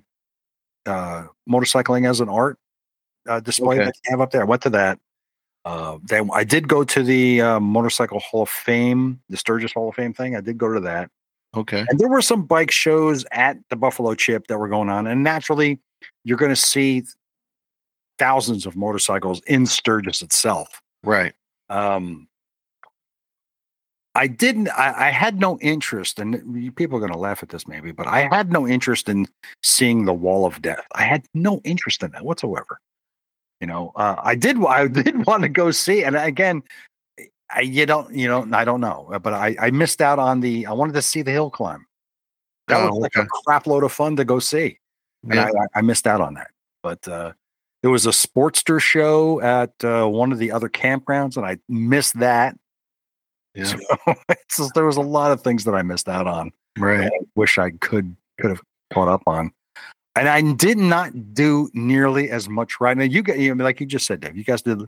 uh, motorcycling as an art uh, display Okay. that you have up there. I went to that. Uh, then I did go to the uh, Motorcycle Hall of Fame, the Sturgis Hall of Fame thing. I did go to that. Okay. And there were some bike shows at the Buffalo Chip that were going on. And naturally, you're going to see thousands of motorcycles in Sturgis itself. Right. Um, I didn't, I, I had no interest, and people are going to laugh at this maybe, but I had no interest in seeing the Wall of Death. I had no interest in that whatsoever. You know, uh, I did, I did want to go see, and again, I, you don't, you know, I don't know, but I, I missed out on the, I wanted to see the hill climb. That Oh, was like okay. a crap load of fun to go see. And Yeah. I, I- missed out on that. But uh, there was a Sportster show at uh, one of the other campgrounds, and I missed that. Yeah. So just- there was a lot of things that I missed out on. Right. I wish I could could have caught up on. And I did not do nearly as much right now. You get you know, like you just said, Dave. You guys did,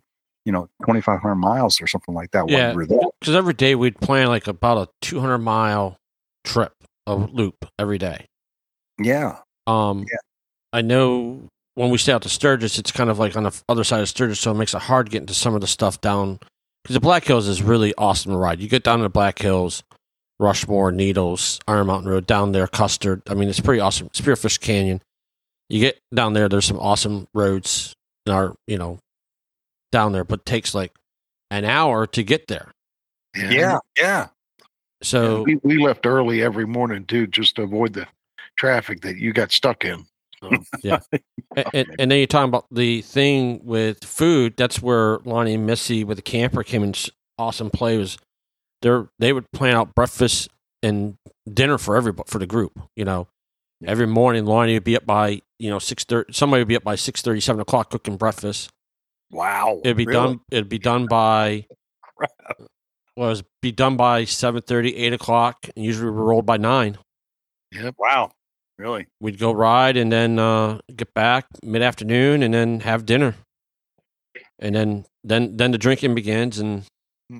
you know, twenty five hundred miles or something like that. Yeah. you were there. Because every day we'd plan like about a 200 mile trip, a loop every day. Yeah. Um, Yeah. I know when we stay out to Sturgis, it's kind of like on the other side of Sturgis, so it makes it hard getting to some of the stuff down. Because the Black Hills is really awesome to ride. You get down to the Black Hills, Rushmore, Needles, Iron Mountain Road, down there, Custer. I mean, it's pretty awesome. Spearfish Canyon. You get down there, there's some awesome roads in our you know, down there, but takes like an hour to get there. Yeah. Yeah. So We, we left early every morning too, just to avoid the traffic that you got stuck in. So, A- and, and then you're talking about the thing with food. That's where Lonnie and Missy with the camper came in awesome play. Was they they would plan out breakfast and dinner for everybody for the group. You know, every morning Lonnie would be up by you know six thirty. Somebody would be up by six thirty, seven o'clock cooking breakfast. Wow. It'd be Really? done. It'd be done by was be done by seven thirty, eight o'clock. And usually we rolled by nine. Yep. Wow. Really? We'd go ride and then uh, get back mid afternoon and then have dinner. And then then then the drinking begins and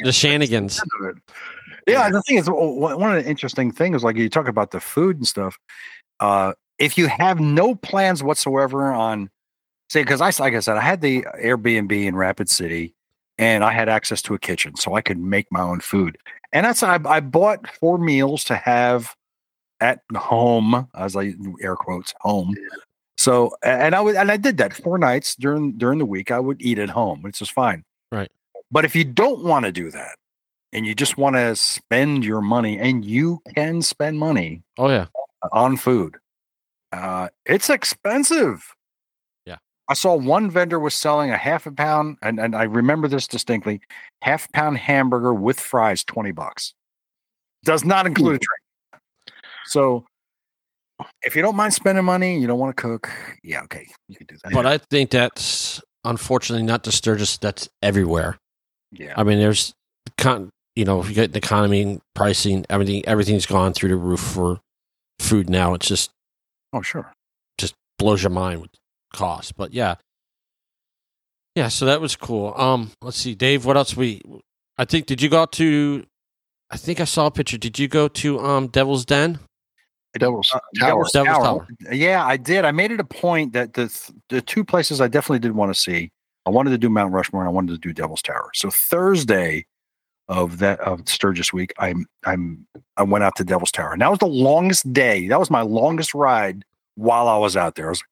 the shenanigans. Yeah, the thing is, one of the interesting things, like you talk about the food and stuff. Uh, if you have no plans whatsoever on, say, because I, like I said, I had the Airbnb in Rapid City, and I had access to a kitchen, so I could make my own food. And that's I, I bought four meals to have at home, as I air quotes home. So, and I would, and I did that four nights during during the week. I would eat at home, which is fine. Right. But if you don't want to do that, and you just want to spend your money, and you can spend money Oh yeah, on food, uh, it's expensive. I saw one vendor was selling a half a pound, and, and I remember this distinctly half pound hamburger with fries, 20 bucks. Does not hmm. include a drink. So if you don't mind spending money, you don't want to cook, yeah, okay, you can do that. but I think that's unfortunately not the Sturgis. That's everywhere. yeah. I mean, there's con- you know, if you get the economy pricing, everything everything's gone through the roof for food now. It's just Oh, sure. Just blows your mind cost. But yeah, yeah. So that was cool. Um, let's see, Dave. What else we? I think did you go out to? I think I saw a picture. Did you go to um Devil's Den? Devil's Uh, Tower. Devil's Devil's Tower. Yeah, I did. I made it a point that the th- the two places I definitely did want to see. I wanted to do Mount Rushmore and I wanted to do Devil's Tower. So Thursday of that of Sturgis week, I'm I'm I went out to Devil's Tower. And that was the longest day. That was my longest ride while I was out there. It was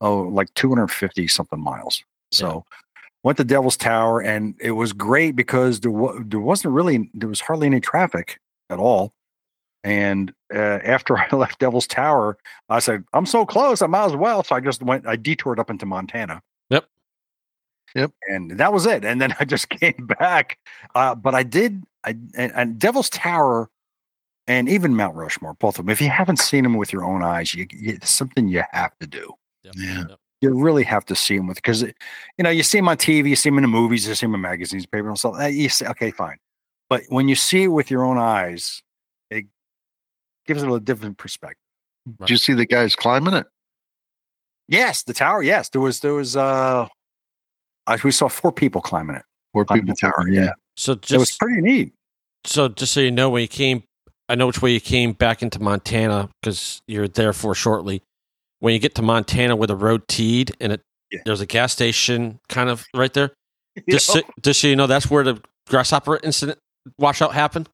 oh like 250 something miles. So went to Devil's Tower and it was great because there wa- there wasn't really there was hardly any traffic at all. And uh, after I left Devil's Tower, I said, I'm so close, I might as well. So I just went, I detoured up into Montana. Yep. Yep. And that was it. And then I just came back. Uh, but I did, I, and, and Devil's Tower and even Mount Rushmore, both of them. If you haven't seen them with your own eyes, you, you it's something you have to do. Yep, Yeah. yep. You really have to see him with because you know you see him on TV, you see him in the movies, you see him in magazines, paper, and stuff. uh, You say, okay, fine, but when you see it with your own eyes, it gives it a different perspective. Did you see the guys climbing it? Yes, the tower. Yes, there was there was uh, I, we saw four people climbing it. Or Climbing people the tower. yeah. Yeah, So it was pretty neat. so just so you know, when you came, I know which way you came back into Montana because you're there for shortly. When you get to Montana where the road teed and it Yeah. there's a gas station kind of right there. Just know? so, just so you know, that's where the grasshopper incident washout happened.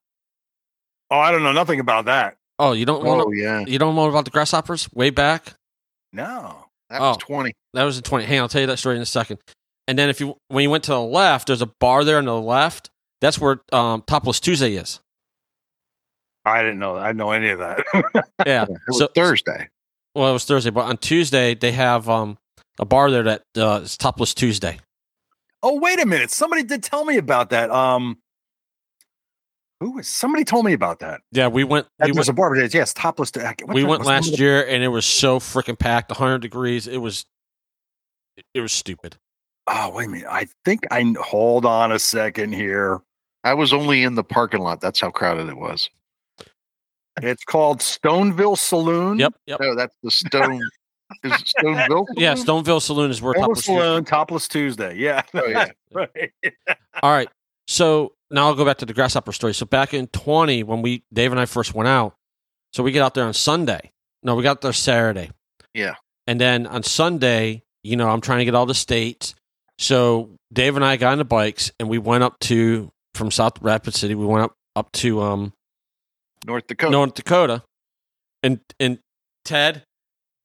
oh, I don't know nothing about that. Oh, you don't want Oh yeah. you don't know about the grasshoppers way back? No. That was Oh. twenty. That was in twenty. Hang on, I'll tell you that story in a second. And then if you when you went to the left, there's a bar there on the left. That's where um, Topless Tuesday is. I didn't know. I didn't know any of that. Yeah. It was so Thursday. Well, it was Thursday, but on Tuesday they have um, a bar there that uh, is Topless Tuesday. oh, wait a minute. Somebody did tell me about that. Um, who was somebody told me about that? Yeah, we went. That We was went, a bar. Yes, topless. What we went what's the name last of the- year, and it was so freaking packed, 100 degrees. It was, it was stupid. Oh, wait a minute. I think I hold on a second here. I was only in the parking lot. That's how crowded it was. It's called Stoneville Saloon. Yep, yep. No, that's the Stone. is it Stoneville? Yeah, Stoneville Saloon is where Stoneville Topless Tuesday. Saloon, Topless Tuesday. Yeah. Oh, yeah. right. All right. So now I'll go back to the grasshopper story. So back in 20, when we Dave and I first went out, so we get out there on Sunday. No, we got there Saturday. Yeah. And then on Sunday, you know, I'm trying to get all the states. So Dave and I got on the bikes and we went up to from South Rapid City. We went up up to um North Dakota. North Dakota. And and Ted,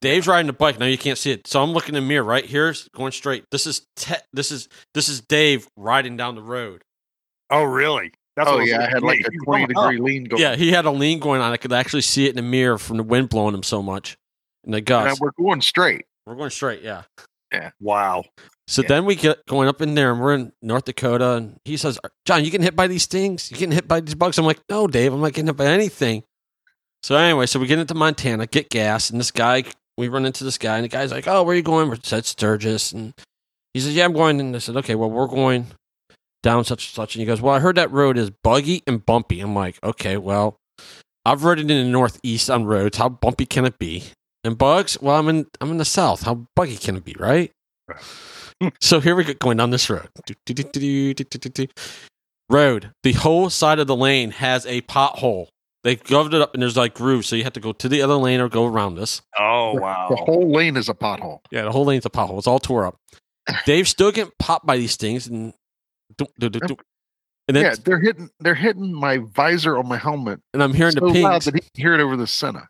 Dave's riding the bike. Now you can't see it. So I'm looking in the mirror right here, going straight. This is Ted this is this is Dave riding down the road. Oh, really? That's oh what yeah, I had like a twenty degree lean going. Yeah, he had a lean going on. I could actually see it in the mirror from the wind blowing him so much. And the and we're going straight. We're going straight, yeah. yeah. Wow. So Yeah. then we get going up in there and we're in North Dakota and he says, Jon, you getting hit by these things? You getting hit by these bugs? I'm like, no, Dave, I'm not getting hit by anything. So anyway, so we get into Montana, get gas, and this guy, we run into this guy, and the guy's like, oh, where are you going? We said Sturgis. And he says, yeah, I'm going. And I said, okay, well, we're going down such and such. And he goes, well, I heard that road is buggy and bumpy. I'm like, okay, well, I've ridden in the Northeast on roads. How bumpy can it be? And bugs? Well, I'm in I'm in the South. How buggy can it be, right? So here we go going down this road. Road. The whole side of the lane has a pothole. They gloved it up and there's like grooves, so you have to go to the other lane or go around this. Oh, wow. The whole lane is a pothole. Yeah, the whole lane's a pothole. It's all tore up. Dave's still getting popped by these things and do, do, do, do. and then yeah, they're hitting they're hitting my visor on my helmet and I'm hearing so the loud pings. that he can hear it over the center.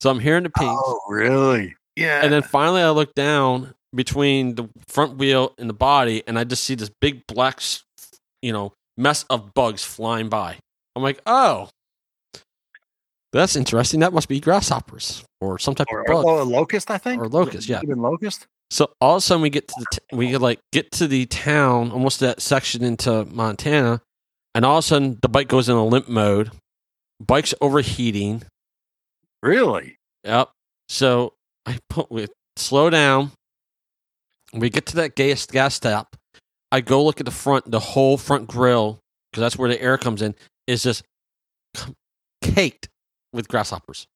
So I'm hearing the pings. Oh, really? Yeah. And then finally, I look down between the front wheel and the body, and I just see this big black, you know, mess of bugs flying by. I'm like, oh, that's interesting. That must be grasshoppers or some type Or, of bug. oh, a locust, I think. Or locust, yeah. Even locust. So all of a sudden, we get to the t- we like get to the town, almost that section into Montana, and all of a sudden, the bike goes in a limp mode. Bike's overheating. Really? Yep. So I put we slow down. We get to that gas gas stop. I go look at the front, the whole front grill, because that's where the air comes in, is just caked with grasshoppers.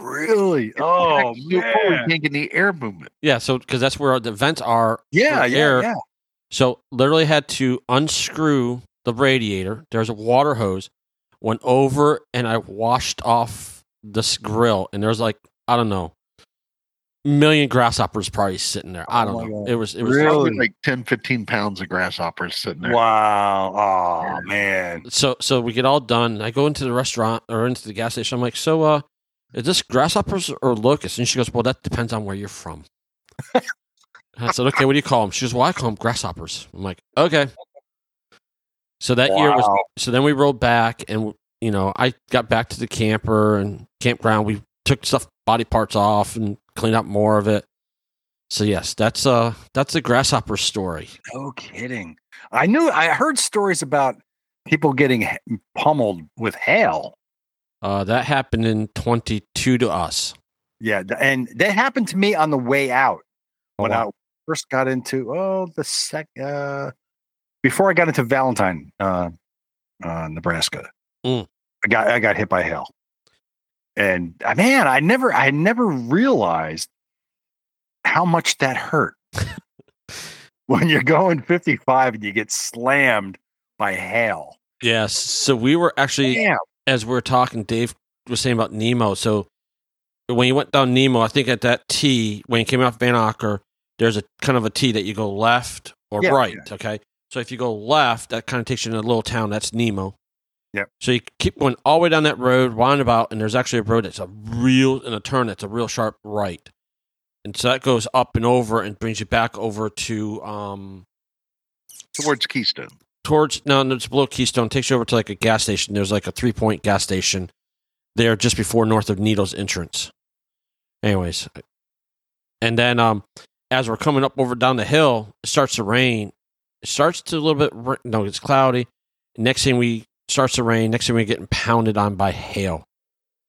Really? Oh, It's so cold, you can't get any air movement. Yeah, so because that's where the vents are. Yeah, yeah, air. yeah. So literally had to unscrew the radiator. There's a water hose. Went over and I washed off this grill, and there's like I don't know, million grasshoppers probably sitting there. I Oh don't my know. God. It was it was Really? Probably like 10, 15 pounds of grasshoppers sitting there. Wow. Oh, man. so so we get all done i go into the restaurant or into the gas station i'm like so uh is this grasshoppers or locusts and she goes well that depends on where you're from i said okay what do you call them she goes well i call them grasshoppers i'm like okay so that year was so then we rode back and you know i got back to the camper and campground we took stuff body parts off and cleaned up more of it so yes that's uh that's a grasshopper story No kidding. I knew I heard stories about people getting pummeled with hail. Uh, that happened in 22 to us. Yeah, and that happened to me on the way out Oh, when wow. I first got into oh the sec uh before I got into Valentine, uh, uh Nebraska. Mm. I got I got hit by hail, and uh, man, I never I never realized how much that hurt when you're going 55 and you get slammed by hail. Yes. So we were actually, Damn. as we were talking, Dave was saying about Nemo. So when you went down Nemo, I think at that T, when you came off Vanocker, there's a kind of a T that you go left or Yeah, right. yeah. Okay. So if you go left, that kind of takes you to a little town. That's Nemo. Yep. So you keep going all the way down that road, roundabout, and there's actually a road that's a real, in a turn that's a real sharp right. And so that goes up and over and brings you back over to, um, towards Keystone. towards no, no, it's below Keystone. Takes you over to like a gas station. There's like a three point gas station there just before north of Needles entrance. Anyways, and then um, as we're coming up over down the hill, it starts to rain. It starts to a little bit. No, it's cloudy. Next thing we starts to rain. Next thing we're getting pounded on by hail.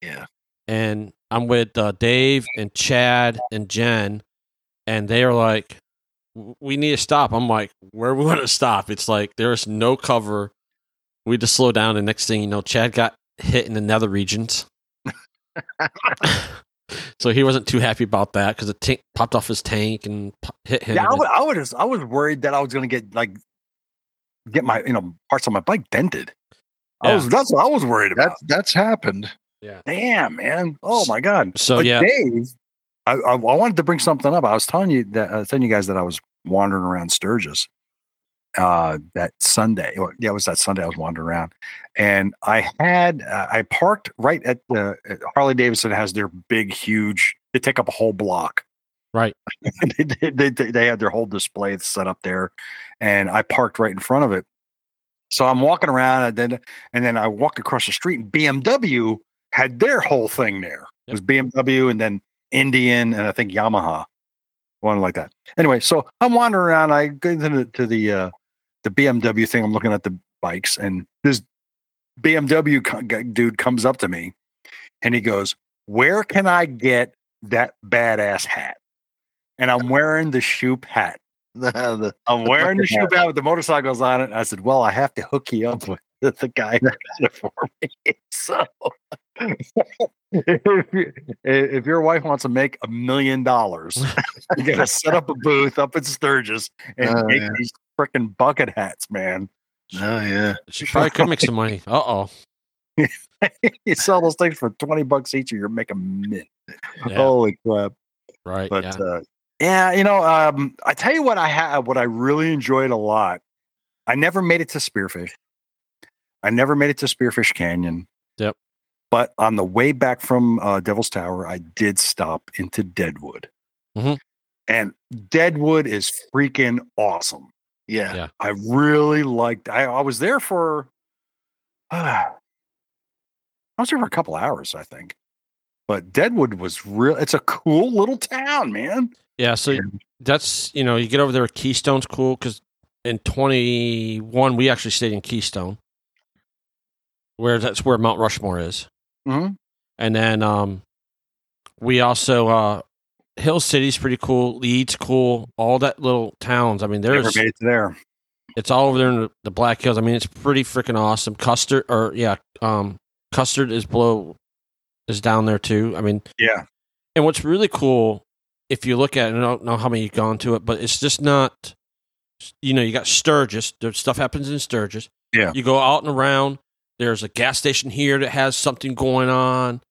Yeah. And I'm with uh, Dave and Chad and Jen, and they are like, "We need to stop." I'm like, "Where are we going to stop?" It's like there's no cover. We just slow down, and next thing you know, Chad got hit in the nether regions. so he wasn't too happy about that because it tank popped off his tank and po- hit him. Yeah, I was, I was I was worried that I was going to get like get my you know parts of my bike dented. I was that's what I was worried about. That's that's happened. Yeah. Damn, man! Oh my god! So, But yeah. Dave, I, I I wanted to bring something up. I was telling you that I was telling you guys that I was wandering around Sturgis uh that Sunday. Well, yeah, it was that Sunday I was wandering around, and I had uh, I parked right at the Harley Davidson has their big huge. They take up a whole block. Right. they, they, they, they had their whole display set up there, and I parked right in front of it. So I'm walking around, and then and then I walk across the street, and BMW had their whole thing there. It was BMW, and then Indian, and I think Yamaha, one like that. Anyway, so I'm wandering around. I go into the to the uh, the BMW thing. I'm looking at the bikes, and this BMW co- dude comes up to me, and he goes, "Where can I get that badass hat?" And I'm wearing the Shoop hat. The, the, I'm wearing the fucking Shoop hat with the motorcycles on it. I said, "Well, I have to hook you up with the, the guy who got it for me." So, if, you- if your wife wants to make a million dollars, you got to set up a booth up at Sturgis and Oh, make yeah. these freaking bucket hats, man. oh yeah. She probably could make some money. Uh oh. you sell those things for twenty bucks each, and you're making mint. Yeah, Holy crap! right. But yeah. uh, yeah, you know, um, I tell you what, I had what I really enjoyed a lot. I never made it to Spearfish. I never made it to Spearfish Canyon. Yep. But on the way back from uh, Devil's Tower, I did stop into Deadwood. Mhm. And Deadwood is freaking awesome. Yeah. Yeah. I really liked. I, I was there for. I was there for a couple hours, I think. But Deadwood was real. It's a cool little town, man. Yeah, so that's you know you get over there. Keystone's cool because in twenty one we actually stayed in Keystone, where that's where Mount Rushmore is, Mhm. and then um, we also uh, Hill City's pretty cool. Lead's cool. All that little towns. I mean, there's made it to there. it's all over there in the, the Black Hills. I mean, it's pretty freaking awesome. Custer or yeah, um, Custer is below is down there too. I mean, Yeah. and what's really cool, if you look at it, I don't know how many you've gone to it, but it's just not, you know, you got Sturgis. There's stuff happens in Sturgis. Yeah. You go out and around. There's a gas station here that has something going on.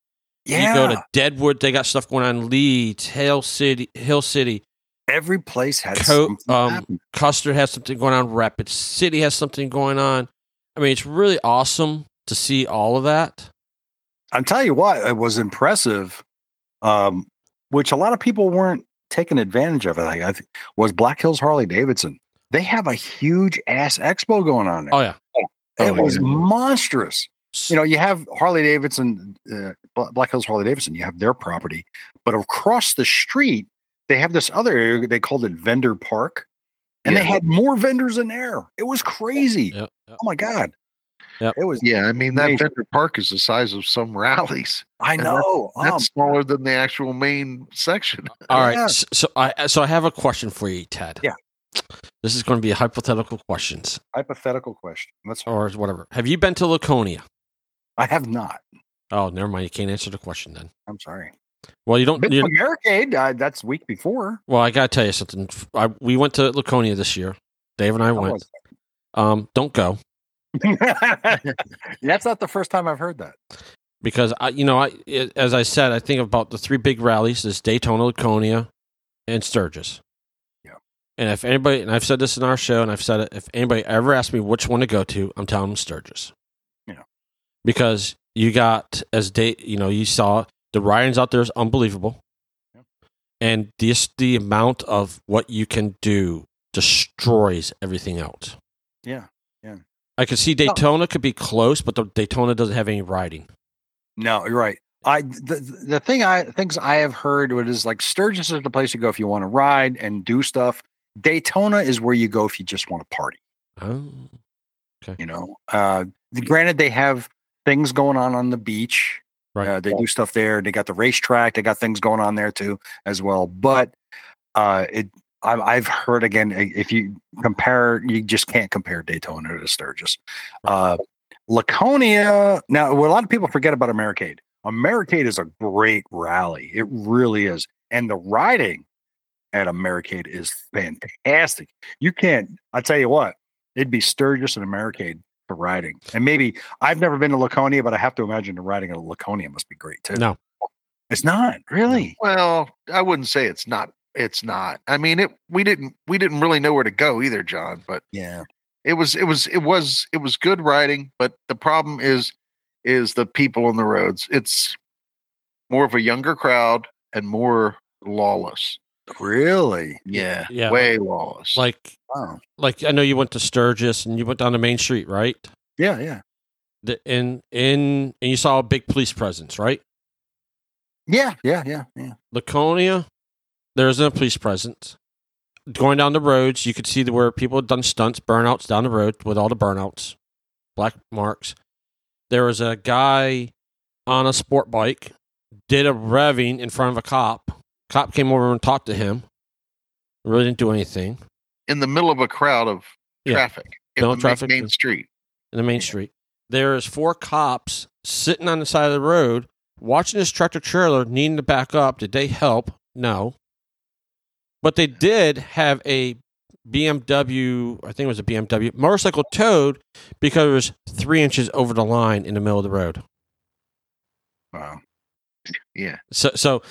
Yeah. You go to Deadwood. They got stuff going on. Leeds, Hill City, Hill City. Every place has Co- something um. Custer has something going on. Rapid City has something going on. I mean, it's really awesome to see all of that. I'm telling you what, it was impressive, um, which a lot of people weren't taking advantage of. It like, I think, was Black Hills Harley Davidson. They have a huge ass expo going on there. Oh yeah, it oh, was yeah. monstrous. You know, you have Harley Davidson, uh, Black Hills Harley Davidson. You have their property, but across the street they have this other area. They called it Vendor Park, and they had more vendors in there. It was crazy. Yep. Oh my god! Yeah, it was. Yeah, I mean that Major. vendor park is the size of some rallies. I And that's- know. That's Um, smaller than the actual main section. All right. Yeah. s- So I so I have a question for you, Ted. Yeah. This is going to be a hypothetical questions hypothetical question. Let's. or whatever. Have you been to Laconia? I have not. Oh, never mind. You can't answer the question then. I'm sorry. Well, you don't. Been You, to Americade. Uh, that's week before. well, I gotta tell you something. I, we went to Laconia this year. Dave and I How went. Um, don't go it? that's not the first time I've heard that. because I, you know, I it, as I said, I think about the three big rallies: is Daytona, Laconia, and Sturgis. Yeah. And if anybody, and I've said this in our show, and I've said it, if anybody ever asks me which one to go to, I'm telling them Sturgis. Yeah. Because you got as day, you know, you saw the ridings out there is unbelievable, Yeah. and just the amount of what you can do destroys everything else. Yeah. I could see Daytona could be close, but the Daytona doesn't have any riding. No, you're right. I the, the thing I things I have heard what is like Sturgis is the place to go if you want to ride and do stuff. Daytona is where you go if you just want to party. Oh, okay. You know, uh, granted they have things going on on the beach. right. Uh, they do stuff there. They got the racetrack. They got things going on there too as well. But uh, it I've, I've heard again if you compare, you just can't compare Daytona to Sturgis. Uh, Laconia. Now, what a lot of people forget about Americade. Americade is a great rally. It really is, and the riding at Americade is fantastic. You can't. I tell you what, it'd be Sturgis and Americade for riding, and maybe I've never been to Laconia, but I have to imagine the riding at Laconia must be great too. No. it's not really. Well, I wouldn't say it's not. It's not. I mean, it. We didn't. We didn't really know where to go either, Jon. But Yeah, it was. It was. It was. It was good riding. But the problem is, is the people on the roads. It's more of a younger crowd and more lawless. really. Yeah. Yeah, Way lawless. Like, Wow. like I know you went to Sturgis and you went down to Main Street, right? Yeah, yeah, The, in in and you saw a big police presence, right? yeah, yeah, yeah, yeah. Laconia, there isn't a police presence. Going down the roads, you could see where people had done stunts, burnouts down the road with all the burnouts, black marks. There was a guy on a sport bike, did a revving in front of a cop. Cop came over and talked to him. Really didn't do anything in the middle of a crowd of Yeah. traffic. In the traffic. main street. in the main street. There is four cops sitting on the side of the road watching this tractor trailer needing to back up. Did they help? No. But they did have a BMW, I think it was a BMW motorcycle towed because it was three inches over the line in the middle of the road. Wow. Yeah. So, so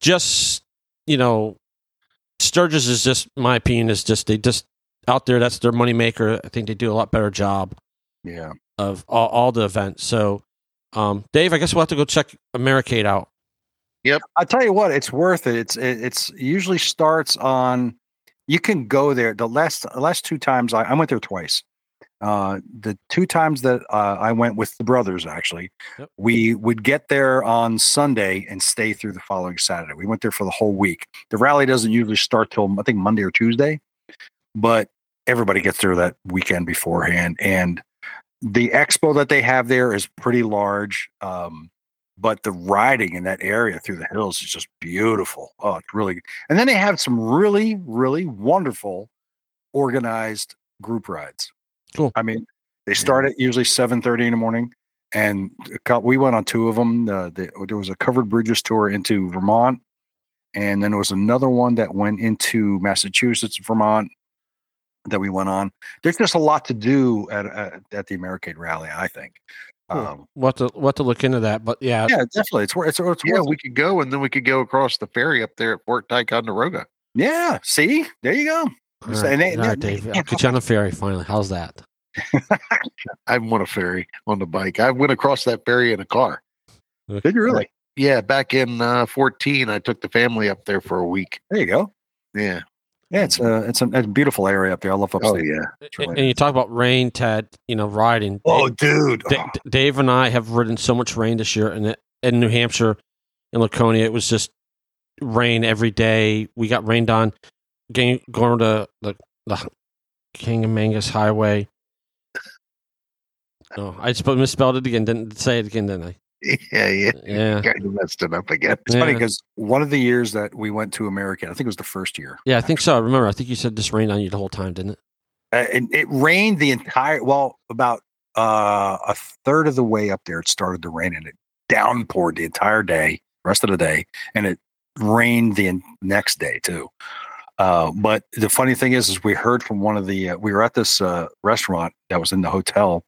just you know, Sturgis is just my opinion is just they just out there. That's their moneymaker. I think they do a lot better job Yeah. of all, all the events. So, um, Dave, I guess we'll have to go check Americade out. I tell you what, it's worth it. It's it, it's usually starts on. You can go there. The last the last two times I, I went there twice. Uh, the two times that uh, I went with the brothers, actually, Yep. we would get there on Sunday and stay through the following Saturday. We went there for the whole week. The rally doesn't usually start till I think Monday or Tuesday, but everybody gets there that weekend beforehand. And the expo that they have there is pretty large. Um, but the riding in that area through the hills is just beautiful. Oh, it's really and then they have some really, really wonderful organized group rides. Cool. I mean, they start at usually seven thirty in the morning, and we went on two of them. Uh, the, there was a covered bridges tour into Vermont, and then there was another one that went into Massachusetts, Vermont, that we went on. There's just a lot to do at at, at the Americade Rally. I think. Cool. Um, We'll to, we'll to look into that. But yeah, yeah, definitely. It's where It's, it's Yeah, we could go and then we could go across the ferry up there at Fort Ticonderoga. Yeah. See, there you go. all So- right, they- all right, Dave, I'll get you on the ferry finally. How's that? I went a ferry on the bike. I went across that ferry in a car. Did you really? Yeah, back in uh, 14, I took the family up there for a week. There you go. Yeah. Yeah, it's a it's a, it's a beautiful area up there. I love oh, upstate. Oh, yeah. And, and you talk about rain, Ted. You know, riding. Oh, Dave, dude. Da- D- oh. Dave and I have ridden so much rain this year, and in New Hampshire, in Laconia, it was just rain every day. We got rained on getting, going to the the King of Mangus Highway. No, I just misspelled it again. Didn't say it again, didn't I? Yeah, yeah. Yeah. Kind of messed it up again. It's funny because one of the years that we went to Americade, I think it was the first year. Yeah, I think so. I remember. I think you said this rained on you the whole time, didn't it? Uh, and it rained the entire well about uh, a third of the way up there. It started to rain and it downpoured the entire day, rest of the day, and it rained the next day too. Uh, but the funny thing is, is we heard from one of the uh, we were at this uh, restaurant that was in the hotel,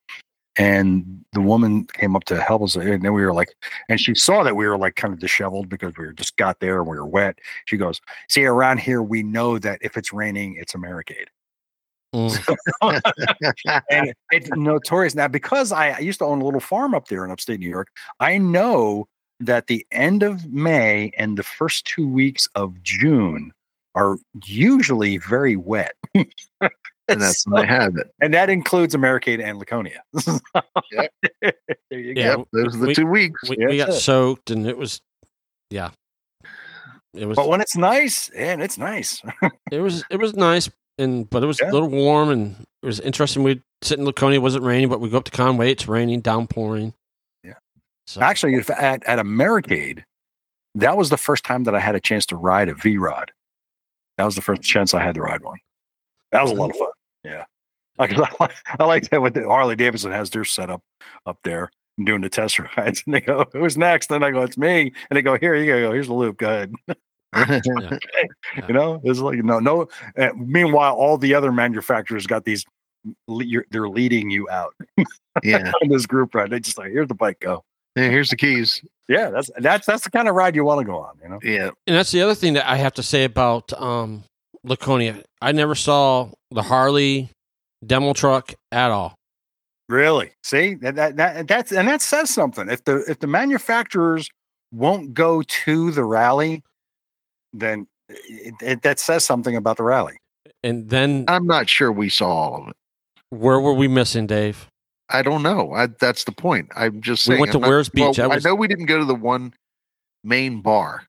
and the woman came up to help us, and then we were like, and she saw that we were like kind of disheveled because we were just got there and we were wet. She goes, "See, around here we know that if it's raining, it's Americade." Mm. and it's notorious now because I, I used to own a little farm up there in upstate New York. I know that the end of May and the first two weeks of June are usually very wet. and that's when I have it. and that includes Americade and Laconia. Yep. there you go. Yeah, Yep, those are the we- two weeks. We, Yeah, we got it. soaked, and it was, yeah, it was. But when it's nice, and it's nice. it was it was nice, and but it was Yeah. a little warm, and it was interesting. We'd sit in Laconia. It wasn't raining, but we go up to Conway. It's raining, downpouring. Yeah. So Actually, if at, at Americade, that was the first time that I had a chance to ride a V Rod. That was the first chance I had to ride one. That was a lot of fun. Yeah. Like, I like- I like that what the Harley Davidson has their setup up there and doing the test rides. And they go, Who's next? And I go, It's me. And they go, Here you go. Here's the loop. Go ahead. You know, it's like, no, no. Uh, meanwhile, all the other manufacturers got these, le- you're, they're leading you out yeah. on this group ride. They just like, Here's the bike. Go. Yeah, Here's the keys. Yeah. That's, that's, that's the kind of ride you want to go on, you know? Yeah. and that's the other thing that I have to say about um, Laconia. I never saw the Harley demo truck at all. Really? See that, that that that's and that says something. If the if the manufacturers won't go to the rally, then it, it, that says something about the rally. And then I'm not sure we saw all of it. where were we missing, Dave? I don't know. I, that's the point. I'm just We went to I'm not- Weirs Beach. well, That was- I know we didn't go to the one main bar.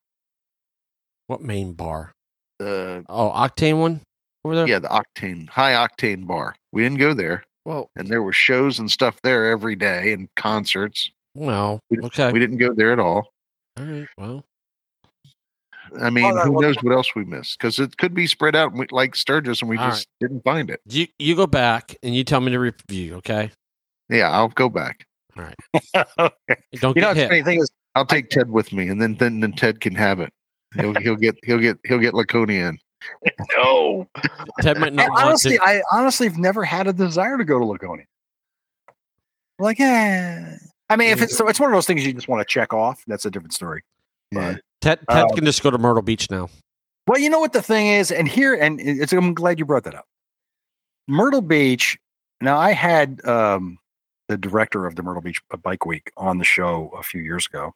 What main bar? The Oh, Octane one over there. yeah, the octane, high octane bar. We didn't go there, Well, and there were shows and stuff there every day and concerts. well, We- okay. We didn't go there at all. all right. Well, I mean, that who was- knows what else we missed? Because it could be spread out we- like Sturgis, and we All just didn't find it. you you go back and you tell me to review. Okay. Yeah, I'll go back. All right. Don't you know, get the hit. funny thing is, I'll take Ted with me, and then then, then Ted can have it. He'll he'll get he'll get he'll get Laconia in. no. Ted might I not want honestly. I honestly have never had a desire to go to Laconia. Like, yeah. I mean, if it's it's one of those things you just want to check off, that's a different story. Yeah. But- Ted, Ted Um, can just go to Myrtle Beach now. Well, you know what the thing is, and here, and it's, I'm glad you brought that up. Myrtle Beach. Now, I had um, the director of the Myrtle Beach Bike Week on the show a few years ago,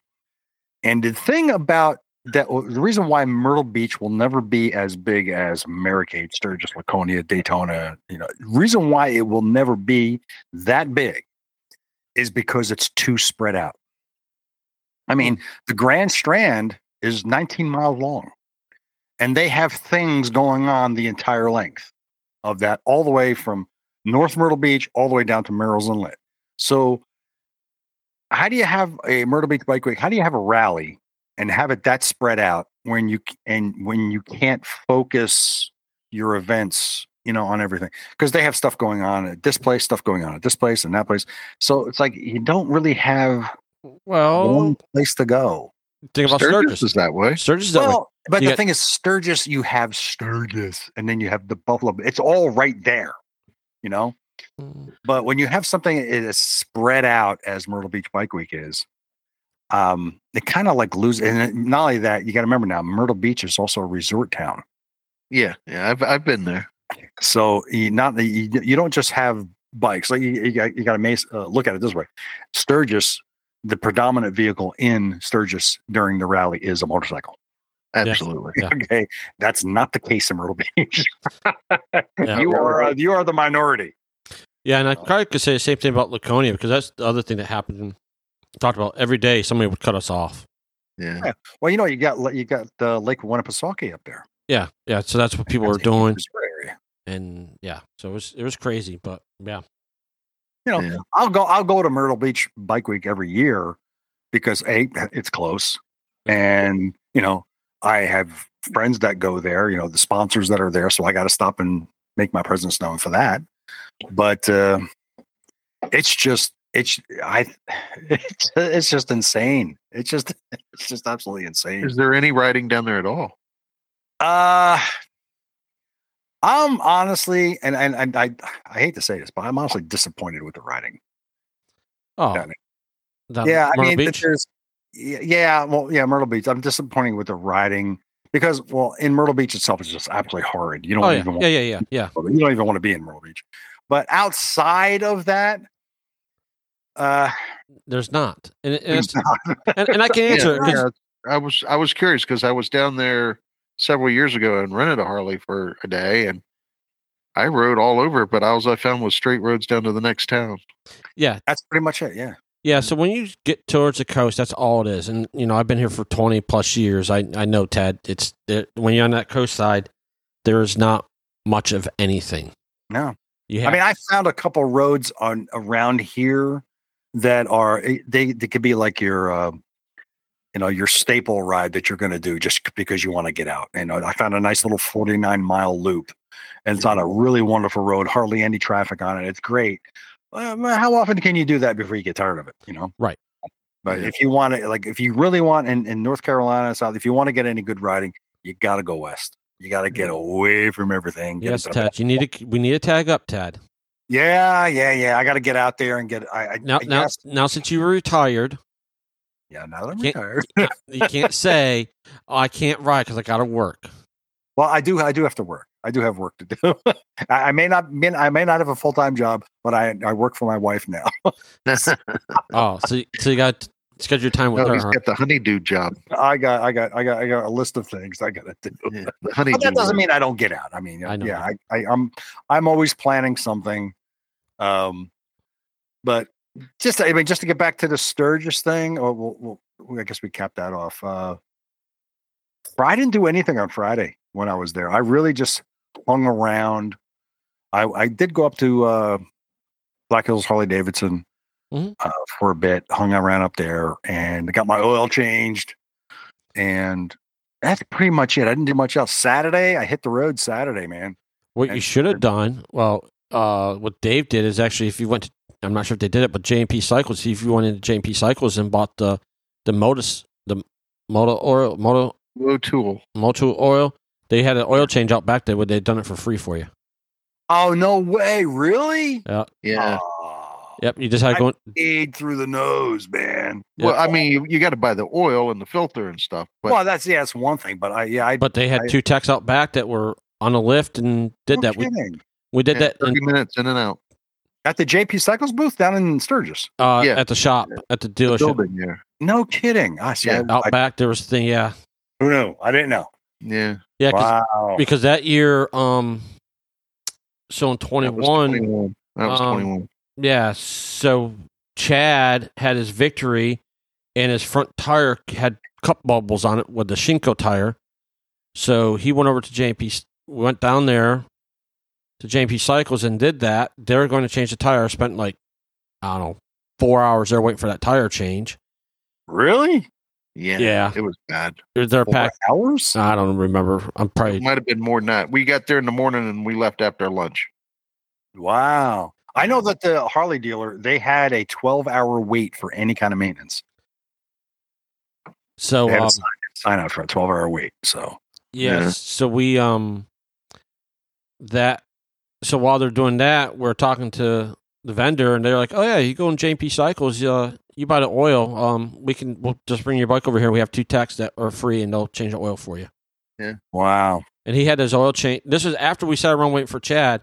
and the thing about that, the reason why Myrtle Beach will never be as big as Americade, Sturgis, Laconia, Daytona, you know, reason why it will never be that big is because it's too spread out. I mean, the Grand Strand is 19 miles long and they have things going on the entire length of that, all the way from North Myrtle Beach all the way down to Murrells Inlet. So, how do you have a Myrtle Beach Bike Week? How do you have a rally and have it that spread out when you and when you can't focus your events, you know, on everything because they have stuff going on at this place, stuff going on at this place and that place. So it's like you don't really have Well, one place to go. think about Sturgis Sturgis. is that way. Sturgis is that way. Well, but You the got- thing is, Sturgis, you have Sturgis, and then you have the Buffalo. It's all right there, you know. Mm, But when you have something that is spread out, as Myrtle Beach Bike Week is, um, it kind of like lose. And not only that, you got to remember now, Myrtle Beach is also a resort town. Yeah, yeah, I've I've been there. So you not you, you don't just have bikes. Like you, you got you got to uh, look at it this way: Sturgis, the predominant vehicle in Sturgis during the rally is a motorcycle. Absolutely. Yeah. Okay, that's not the case in Myrtle Beach. Yeah. you are uh, you are the minority. Yeah, and I probably could say the same thing about Laconia because that's the other thing that happened. Talked about every day, somebody would cut us off. Yeah. Well, you know, you got you got uh, Lake Winnipesaukee up there. Yeah, yeah. So that's what people were doing, and yeah, so it was it was crazy, but yeah, You know, Yeah. I'll go I'll go to Myrtle Beach Bike Week every year because a it's close, and you know I have friends that go there. You know the sponsors that are there, so I got to stop and make my presence known for that. But uh, it's just it's I it's it's just insane. It's just it's just absolutely insane. Is there any riding down there at all? Uh I'm honestly, and, and and I I hate to say this, but I'm honestly disappointed with the riding. Oh, yeah, I Myrtle mean, Beach? there's yeah, well, yeah, Myrtle Beach. I'm disappointed with the riding because, well, in Myrtle Beach itself is just absolutely horrid. You don't Oh even yeah, want, yeah, yeah, yeah. you don't even want to be in Myrtle Beach. But outside of that, uh, There's not, and, and, it's, and, and I can answer it 'cause- yeah, I was I was curious because I was down there several years ago and rented a Harley for a day and I rode all over, but all I found was straight roads down to the next town. yeah, that's pretty much it. Yeah, Yeah, so when you get towards the coast, that's all it is. And you know, I've been here for twenty plus years. I I know Ted. It's it, when you're on that coast side, there is not much of anything. no, You I mean, I found a couple roads on around here that are eh, they they could be like your uh, you know your staple ride that you're going to do just because you want to get out. And I found a nice little 49 mile loop, and it's on a really wonderful road, hardly any traffic on it. It's great. Um, how often can you do that before you get tired of it? You know, Right. But Yeah. if you want to, like, if you really want in, in North Carolina South, if you want to get any good riding, you got to go west. You got to get away from everything. yes, a bit of Ted. You need to. We need to tag up, Ted. Yeah, yeah, yeah. I got to get out there and get. I, I Now, I now, now, since you were retired, yeah. Now that I'm Can't- retired, you can't say, oh, "I can't ride because I got to work." well, I do. I do have to work. I do have work to do. I, I may not. Mean, I may not have a full time job, but I I work for my wife now. Oh, so you- so you got schedule your time with no, her. he's huh? got the honeydew job. I got. I got. I got. I got a list of things I got to do. Yeah, honeydew. But that doesn't mean I don't get out. I mean, I know. yeah, I, I, I'm I'm always planning something. Um, but just I mean, just to get back to the Sturgis thing, or we'll, we'll, I guess we capped that off. Uh, I didn't do anything on Friday when I was there. I really just hung around. I I did go up to uh, Black Hills Harley Davidson Mhm. uh, for a bit, hung around up there, and got my oil changed, and that's pretty much it. I didn't do much else. Saturday, I hit the road Saturday, man. What you should have done, well, uh, what Dave did is actually, if you went to, I'm not sure if they did it, but J&P Cycles, see if you went into J&P Cycles and bought the the Modus, the Moto oil, Moto Low tool. Moto oil, they had an oil change out back there where they'd done it for free for you. Oh no way! Really? Yeah. Oh, Yep, you just had to go. In, Aid through the nose, man. Yeah. Well, I mean, you, you got to buy the oil and the filter and stuff. But well, that's yeah, that's one thing. But I yeah, I but they had I- two techs out back that were on a lift and did no that. Kidding. we did yeah, that 30 in, minutes in and out. at the JP Cycles booth down in Sturgis. uh, Yeah. at the shop at the The dealership building, yeah. No kidding. I see. Yeah, out I, back. There was the thing, yeah, who knew? I didn't know. Yeah. yeah, 'cause- Wow. because that year, um, so in That was 21. That was um, 21. Yeah, so Chad had his victory, and his front tire had cup bubbles on it with the Shinko tire. So he went over to JP, We went down there to JP Cycles and did that. They're going to change the tire. I Spent like I don't know four hours there waiting for that tire change. Really? Yeah. yeah. It was bad. They're Four packed. hours? I don't remember. I'm It probably might have been more than that. We got there in the morning and we left after lunch. Wow. I know that the Harley dealer they had a 12 hour wait for any kind of maintenance. so. They had Um, a sign, sign out for a 12 hour wait. So Yes. Yeah. So we um that so while they're doing that, we're talking to the vendor and they're like, "Oh yeah, you go in JP Cycles, uh you buy the oil, um we can we'll just bring your bike over here. We have two techs that are free and they'll change the oil for you." Yeah. Wow. And he had his oil change. This was after we sat around waiting for Chad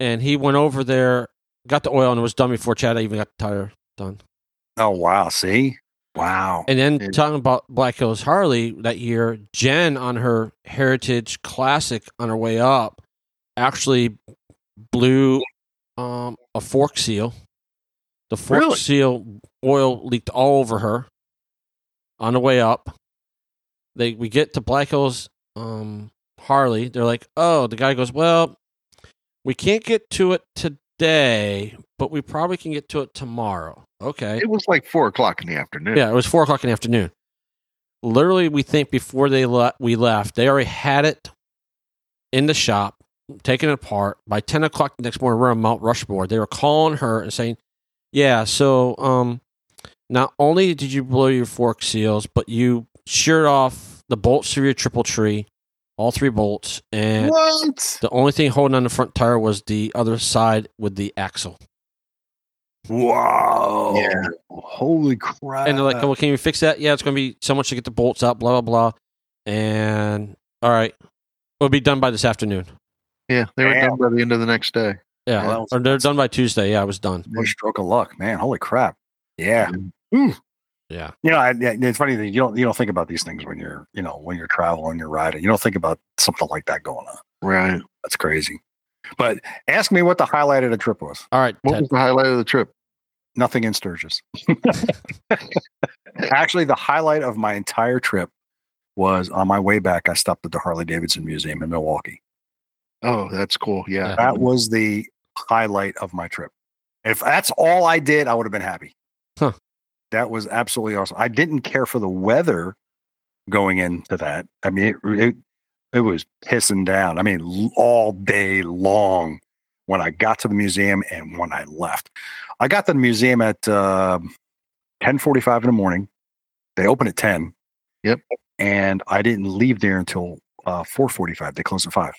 and he went over there, got the oil and it was done before Chad even got the tire done. Oh wow. See? Wow. And then Yeah. talking about Black Hills Harley that year, Jen on her Heritage Classic on her way up actually blew um, a fork seal. The fork Really? seal oil leaked all over her on the way up. They we get to Black Hills um, Harley. They're like, oh, the guy goes, well, we can't get to it today, but we probably can get to it tomorrow. Okay. It was like four o'clock in the afternoon. Yeah, it was four o'clock in the afternoon. Literally, we think before they le- we left, they already had it in the shop, taken apart. By ten o'clock the next morning, we're on Mount Rushmore. They were calling her and saying, "Yeah, so um, not only did you blow your fork seals, but you sheared off the bolts for your triple tree, all three bolts, and What? the only thing holding on the front tire was the other side with the axle." Wow. Yeah. Holy crap. And they're like, "Well, can you fix that? Yeah, it's going to be so much to get the bolts out, blah blah blah." And all right, it'll be done by this afternoon. Yeah, they were Damn. done by the end of the next day. Yeah, Well, or they're done by Tuesday. Yeah, I was done. One stroke of luck, man. Holy crap. Yeah. Yeah, You know, I, it's funny that you don't you don't think about these things when you're you know when you're traveling, you're riding. You don't think about something like that going on. Right. That's crazy. But ask me what the highlight of the trip was. all right. What Ted. was the highlight of the trip? Nothing in Sturgis. Actually, the highlight of my entire trip was on my way back. I stopped at the Harley Davidson Museum in Milwaukee. Oh, that's cool. Yeah. Yeah. That was the highlight of my trip. If that's all I did, I would have been happy. Huh. That was absolutely awesome. I didn't care for the weather going into that. I mean, it, it, it was pissing down. I mean, all day long when I got to the museum and when I left. I got to the museum at uh, 1045 in the morning. They open at 10. Yep. And I didn't leave there until uh, 445. They close at 5.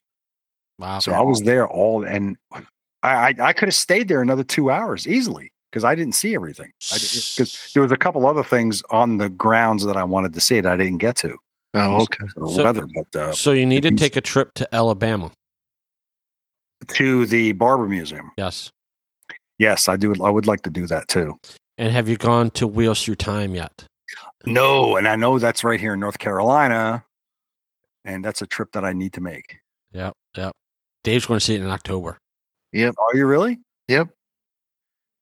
Wow. So I was there all, and I I, I could have stayed there another two hours easily because I didn't see everything. Because there was a couple other things on the grounds that I wanted to see that I didn't get to. Oh, okay. So- weather, but uh, so you need to take a trip to Alabama. to the Barber Museum. Yes. Yes, I do. I would like to do that too. And have you gone to Wheels Through Time yet? No, and I know that's right here in North Carolina, and that's a trip that I need to make. Yep. Yep. Dave's going to see it in October. Yep. Are you really? Yep.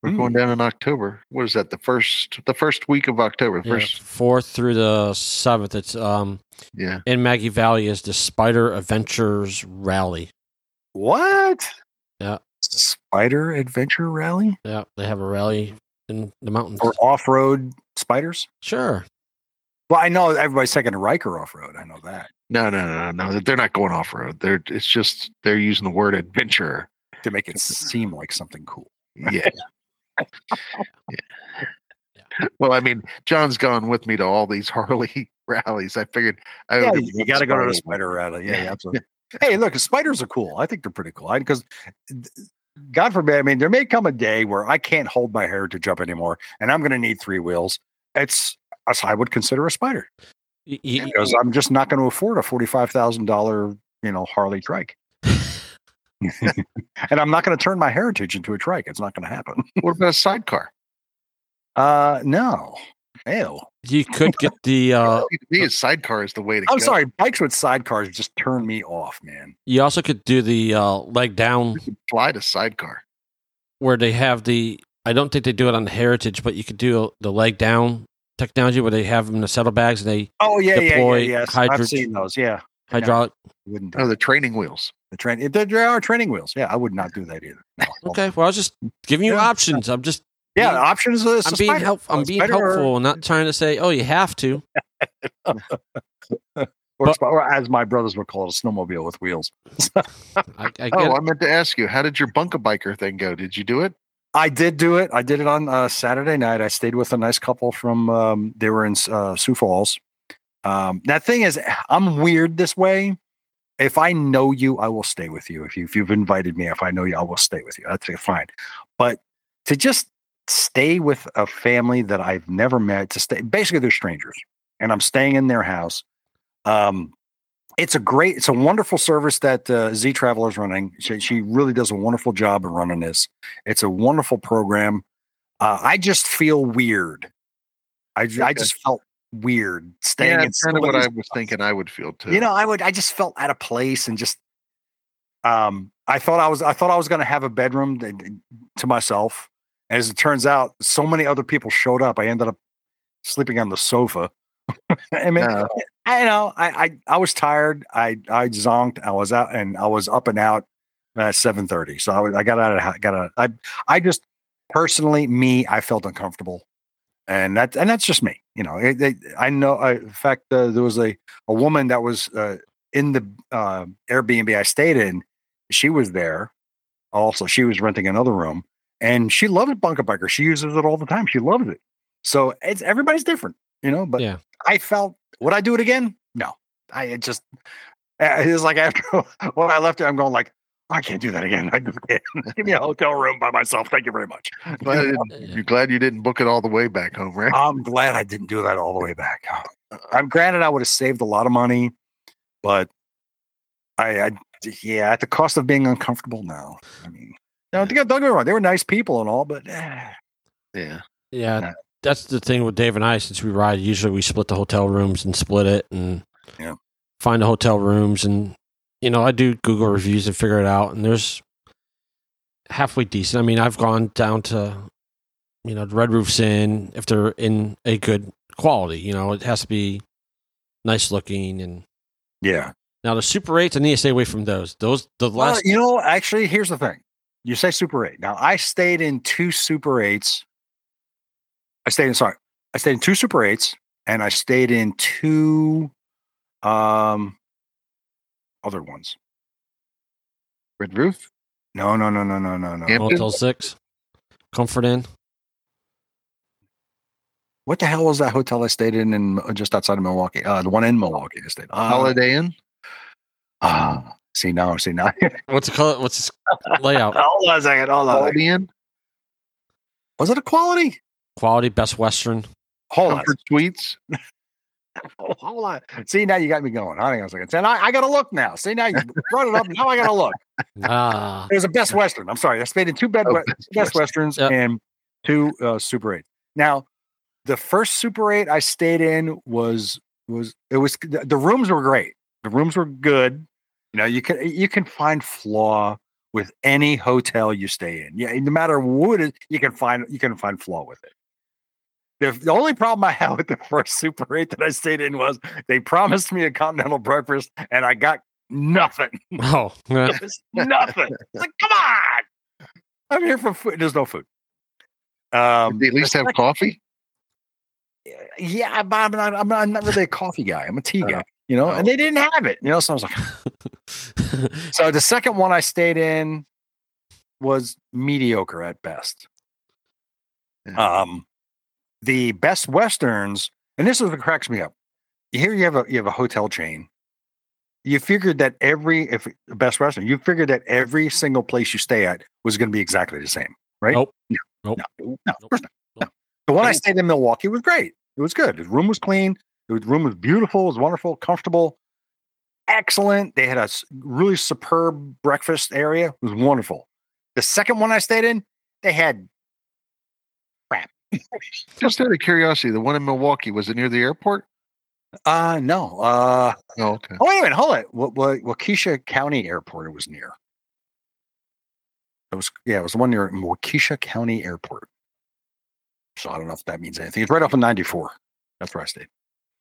We're Hmm. going down in October. What is that? The first the first week of October. Yeah, First fourth through the seventh. It's um yeah. in Maggie Valley is the Spyder Adventures Rally. What? Yeah. Spyder Adventure Rally Yeah, they have a rally in the mountains. or off-road spiders? Sure. Well, I know everybody's taking a Ryker off-road. I know that No, no, no, no, no. They're not going off road. They're it's just they're using the word adventure. to make it seem like something cool. Yeah. yeah. Well, I mean, John's gone with me to all these Harley rallies. I figured I Yeah, you got to go to a spider rally. Yeah, yeah, absolutely. hey, look, spiders are cool. I think they're pretty cool. Because, God forbid, I mean, there may come a day where I can't hold my heritage up anymore, and I'm going to need three wheels. It's as I would consider a spider Y- y- because I'm just not going to afford a forty-five thousand dollar, you know, Harley trike. and I'm not going to turn my heritage into a trike. It's not going to happen. What about a sidecar? Uh, no. Ew. you could get the. Uh, me, a sidecar is the way to I'm go. sorry. Bikes with sidecars just turn me off, man. you also could do the uh, leg down fly to sidecar. where they have the. I don't think they do it on the Heritage, but you could do the leg down technology where they have them in the saddlebags and they Oh yeah, yeah, yeah, Deploy yes. I've seen those. Yeah, hydraulic. wouldn't do Oh, the training wheels. the train. There, there are training wheels. Yeah, I would not do that either. No. Okay, well, I was just giving you Yeah. options. I'm just Yeah, being- the option is I'm a being spider. help. I'm being spider or- helpful, not trying to say, "Oh, you have to." or, but- or as my brothers would call it, a snowmobile with wheels. I, I Oh, it. I meant to ask you, how did your bunker biker thing go? Did you do it? I did do it. I did it on uh, Saturday night. I stayed with a nice couple from. Um, they were in uh, Sioux Falls. Um, that thing is, I'm weird this way. If I know you, I will stay with you. If you if you've invited me, if I know you, I will stay with you. That's fine. But to just stay with a family that I've never met, to stay basically they're strangers, and I'm staying in their house. Um, it's a great, it's a wonderful service that uh, Z Traveler is running. She, she really does a wonderful job of running this. It's a wonderful program. Uh, I just feel weird. I, Okay. just felt weird staying Yeah, in kind of what I was thinking I would feel too. you know, I would. I just felt out of place and just. Um, I thought I was. I thought I was going to have a bedroom th- to myself. As it turns out, so many other people showed up. I ended up sleeping on the sofa. I mean. I know. I, I I was tired. I I zonked. I was out and I was up and out. at seven thirty. So I, was- I got out of got out. I I just personally me I felt uncomfortable, and that and that's just me. You know, it, it, I know. I, in fact, uh, there was a a woman that was uh, in the uh, Airbnb I stayed in. She was there. Also, she was renting another room, and she loves Bunker Biker. She uses it all the time. She loves it. So it's everybody's different, you know. But Yeah. I felt would I do it again? No, I it just uh, it was like after when I left it, I'm going like I can't do that again. I just can't. Give me a hotel room by myself. Thank you very much. Glad I didn't- you're glad you didn't book it all the way back home, right? I'm glad I didn't do that all the way back. I'm granted I would have saved a lot of money, but I, I yeah, at the cost of being uncomfortable. now. I mean, no, don't get don't get me wrong. They were nice people and all, but eh, Yeah. Yeah, Nah. That's the thing with Dave and I. Since we ride, usually we split the hotel rooms and split it and Yeah. find the hotel rooms. And you know, I do Google reviews and figure it out. And there's halfway decent. I mean, I've gone down to you know the Red Roof's Inn if they're in a good quality. You know, it has to be nice looking. And yeah. now the Super Eights, I need to stay away from those. Those the Well, last. you know, actually, here's the thing. You say Super Eight. Now, I stayed in two Super Eights. I stayed in sorry, I stayed in two Super Eights, and I stayed in two um other ones. Red roof. No, no, no, no, no, no, no. Camp- Motel Six, Comfort Inn. What the hell was that hotel I stayed in, in just outside of Milwaukee? Uh, the one in Milwaukee. I stayed. Uh, Holiday Inn. Ah, see now, see now. What's it called? What's its layout? hold on a second. Hold on. a second. Holiday Inn. Was it a quality? Quality, Best Western. Hold on. Comfort Suites. Oh, hold on. See, now you got me going. Hang on a second. And I, I got to look now. See, now you brought it up. Now I got to look. Ah, It was a Best Western. I'm sorry. I stayed in two bed Oh, we- Best Best Westerns Yep. and two uh, Super 8. Now, the first Super 8 I stayed in was was it was the, the rooms were great. The rooms were good. You know, you can you can find flaw with any hotel you stay in. Yeah, no matter what it is, you can find you can find flaw with it. The, the only problem I had with the first Super 8 that I stayed in was they promised me a continental breakfast and I got nothing. oh, was nothing. It's like, come on. I'm here for food. There's no food. Um, Did they at least have coffee? yeah, but I'm not, I'm not, I'm not really a coffee guy. I'm a tea Oh. guy, you know, and they didn't have it, you know. So I was like, so the second one I stayed in was mediocre at best. Um, the best westerns, and this is what cracks me up. Here you have a you have a hotel chain. You figured that every if best western, you figured that every single place you stay at was going to be exactly the same, right? Nope. No, Nope. no, no, not. No. The one I stayed in Milwaukee was great. It was good. The room was clean. The room was beautiful. It was wonderful, comfortable, excellent. They had a really superb breakfast area. It was wonderful. The second one I stayed in, they had Just out of curiosity, the one in Milwaukee was it near the airport? uh no uh Oh, okay. Oh, wait a minute, hold it. What, what, Waukesha County Airport it was near. It was, yeah, it was the one near Waukesha County Airport. So I don't know if that means anything. It's right off of 94. That's where I stayed.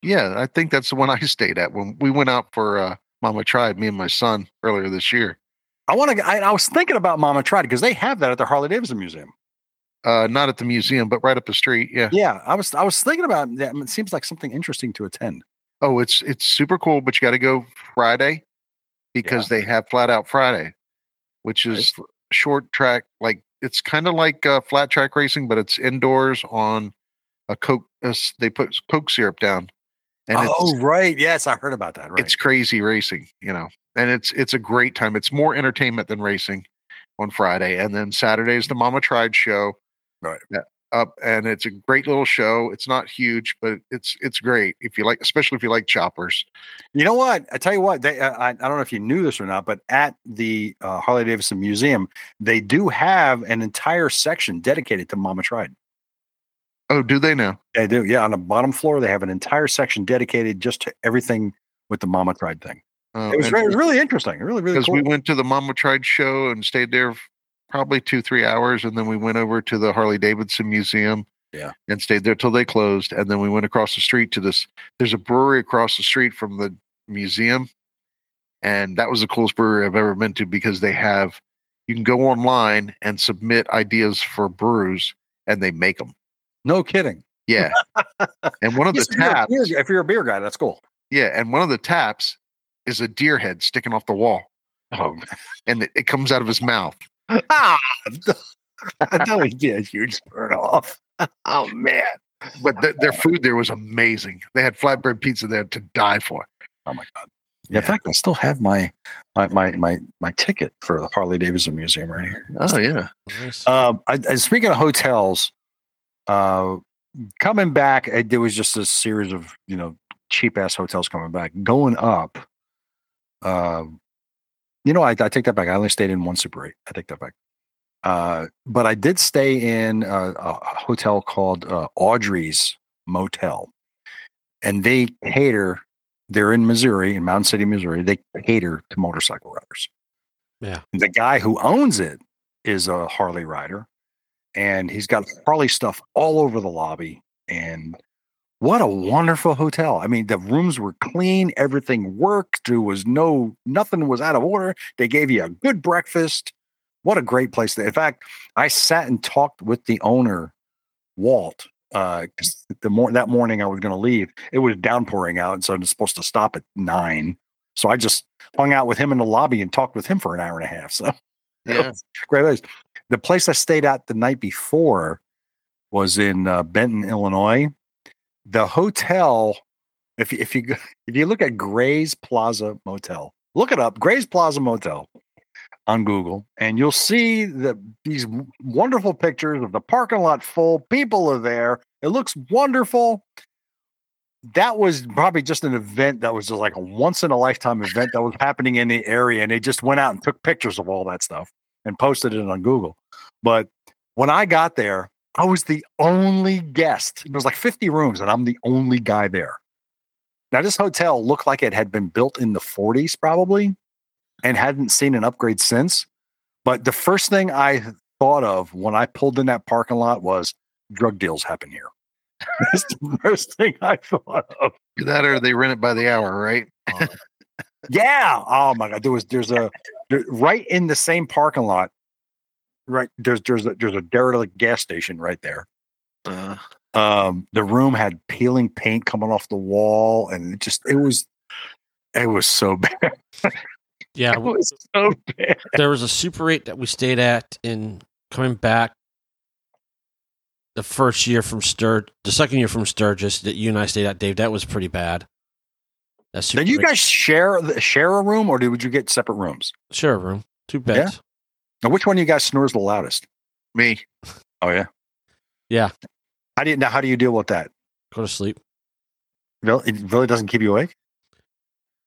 Yeah, I think that's the one I stayed at when we went out for uh, Mama Tried, me and my son earlier this year. I want to, I, I was thinking about Mama Tried because they have that at the Harley Davidson Museum. Uh, not at the museum, but right up the street. Yeah. Yeah, I was, I was thinking about that. It seems like something interesting to attend. Oh, it's it's super cool, but you got to go Friday because they have Flat Out Friday, which is short track. Like it's kind of like uh, flat track racing, but it's indoors on a coke. Uh, they put coke syrup down, and oh, right. Yes, I heard about that. Right. it's crazy racing, you know. And it's it's a great time. It's more entertainment than racing on Friday, and then Saturday is the Mama Tried show. Right. Yeah, up and it's a great little show. It's not huge, but it's it's great if you like, especially if you like choppers. You know what? I tell you what. They, uh, I, I don't know if you knew this or not, but at the uh, Harley Davidson Museum, they do have an entire section dedicated to Mama Tried. Oh, do they now? They do. Yeah, on the bottom floor, they have an entire section dedicated just to everything with the Mama Tried thing. Uh, It was, it was really interesting. Really, really because cool. we went to the Mama Tried show and stayed there probably two, three hours. And then we went over to the Harley Davidson Museum. Yeah. And stayed there till they closed. And then we went across the street to this. There's a brewery across the street from the museum. and that was the coolest brewery I've ever been to because they have you can go online and submit ideas for brews, and they make them. No kidding. Yeah, and one of the Yes, if you're taps, if you're a beer guy, that's cool. yeah, and one of the taps is a deer head sticking off the wall, Oh, and it, it comes out of his mouth. Ah, that would be a huge burn off. Oh man. But th- their food there was amazing. They had flatbread pizza there to die for. Oh my god. Yeah. In fact, I still have my my my my, my ticket for the Harley Davidson Museum right here. Oh yeah, Nice. Um, I, I, speaking of hotels, uh, coming back, uh, there was just a series of you know cheap ass hotels coming back. Going up, um, you know, I, I take that back. I only stayed in one Super Eight. I take that back. Uh, but I did stay in a, a hotel called uh, Audrey's Motel, and they cater. They're in Missouri, in Mountain City, Missouri. They cater to motorcycle riders. Yeah. The guy who owns it is a Harley rider, and he's got Harley stuff all over the lobby. And what a wonderful hotel! I mean, the rooms were clean, everything worked. There was no nothing was out of order. They gave you a good breakfast. What a great place! To, in fact, I sat and talked with the owner, Walt. Uh, the mor- that morning I was going to leave. It was downpouring out, and so I was supposed to stop at nine. So I just hung out with him in the lobby and talked with him for an hour and a half. So yeah. great place. The place I stayed at the night before was in uh, Benton, Illinois. The hotel, if you, if you if you look at Gray's Plaza Motel, look it up, Gray's Plaza Motel on Google, and you'll see the these wonderful pictures of the parking lot full. People are there. It looks wonderful. That was probably just an event that was just like a once in a lifetime event that was happening in the area, and they just went out and took pictures of all that stuff and posted it on Google. But when I got there, I was the only guest. There was like 50 rooms, and I'm the only guy there. Now, this hotel looked like it had been built in the 40s, probably, and hadn't seen an upgrade since. But the first thing I thought of when I pulled in that parking lot was drug deals happen here. That's the first thing I thought of. That or they rent it by the hour, right? Uh, yeah. Oh my god. There was there's a there, right in the same parking lot. Right there's there's a, there's a derelict gas station right there. Uh, Um, the room had peeling paint coming off the wall, and it just it was it was so bad. yeah, It was so bad. there was a Super 8 that we stayed at in coming back the first year from Stur the second year from Sturgis that you and I stayed at, Dave. That was pretty bad. That Super Did you 8 guys share share a room, or did would you get separate rooms? share a room, two beds. Now, which one of you guys snores the loudest? me. Oh yeah, Yeah. How do you now? How do you deal with that? Go to sleep. Really, it really doesn't keep you awake.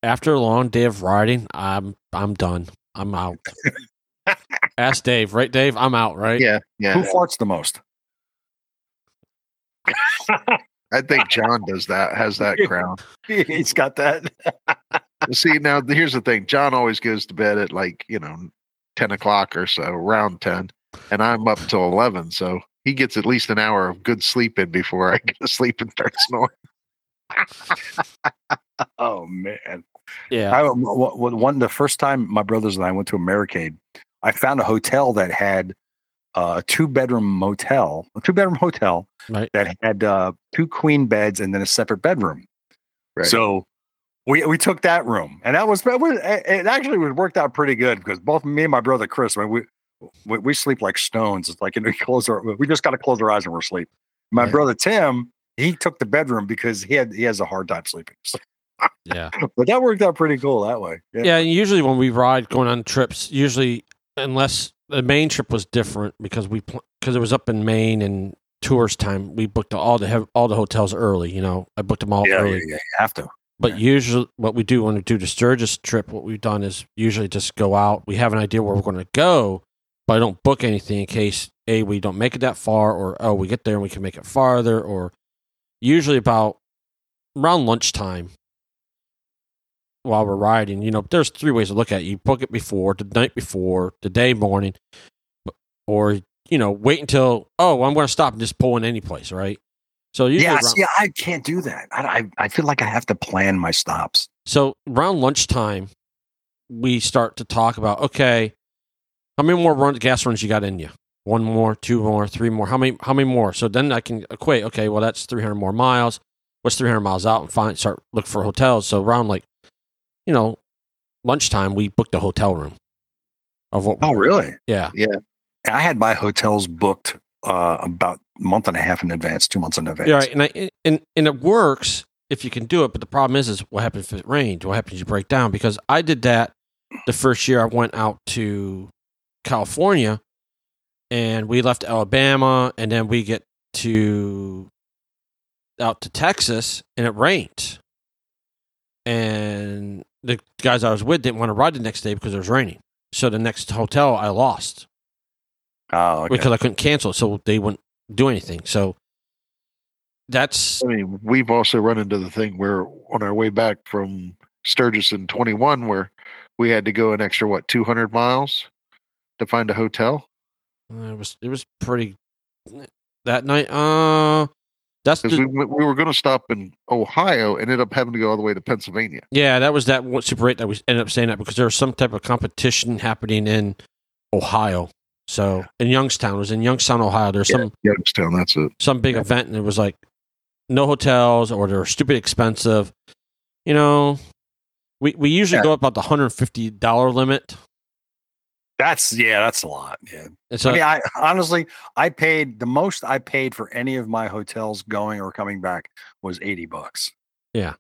After a long day of riding, I'm I'm done. I'm out. Ask Dave, right, Dave? I'm out, right? Yeah, yeah. Who farts the most? I think John does that. Has that crown. He's got that. See, now here's the thing. John always goes to bed at like you know ten o'clock or so, around ten, and I'm up till eleven. So he gets at least an hour of good sleep in before I go to sleep and start snoring. oh man. Yeah. I, w- w- one the first time my brothers and I went to Americade, I found a hotel that had uh, a two bedroom motel, a two bedroom hotel Right. that had uh, two queen beds and then a separate bedroom. Right. So we we took that room, and that was it actually was worked out pretty good because both me and my brother Chris, I mean, we, we we sleep like stones. It's like you know, we close our we just got to close our eyes and we're asleep. My Yeah. brother Tim, he took the bedroom because he had he has a hard time sleeping. So, Yeah. but that worked out pretty cool that way. Yeah. Usually when we ride going on trips, usually unless the main trip was different because we because it was up in Maine and tourist time, we booked all the all the hotels early. You know, I booked them all yeah, early. yeah, yeah, you have to. But usually, what we do when we do the Sturgis trip, what we've done is usually just go out. We have an idea where we're going to go, but I don't book anything in case a we don't make it that far, or oh we get there and we can make it farther, or usually about around lunchtime while we're riding. You know, there's three ways to look at it. You book it before, the night before, the day morning, or you know, wait until oh I'm going to stop and just pull in any place, right? So Yeah, around- see, I can't do that. I, I I feel like I have to plan my stops. So around lunchtime, we start to talk about okay, how many more gas runs you got in you? One more, two more, three more. How many? How many more? So then I can equate. Okay, well that's 300 more miles. What's 300 miles out? And find start look for hotels. So around like, you know, lunchtime we booked a hotel room. Of what? Oh, really? Yeah, yeah. I had my hotels booked uh, about a month and a half in advance, two months in advance. Yeah, right. And I and and it works if you can do it, but the problem is, is what happens if it rains? What happens if you break down? Because I did that the first year I went out to California, and we left Alabama, and then we get to out to Texas, and it rained, and the guys I was with didn't want to ride the next day because it was raining. So the next hotel I lost Oh, okay. because I couldn't cancel, so they wouldn't do anything. So that's I mean, we've also run into the thing where on our way back from Sturgis in 21, where we had to go an extra, what, 200 miles to find a hotel? it was it was pretty that night. Uh, that's Because the, we, we were going to stop in Ohio, ended up having to go all the way to Pennsylvania. yeah, that was that one Super Eight that we ended up saying that because there was some type of competition happening in Ohio. So in Youngstown, it was in Youngstown, Ohio. There's some Youngstown, that's it. some big event, and it was like no hotels or they were stupid expensive. You know, we we usually Yeah. go up about the hundred fifty dollar limit. That's yeah, that's a lot. Yeah. And so I mean, I honestly, I paid the most I paid for any of my hotels going or coming back was eighty bucks. Yeah.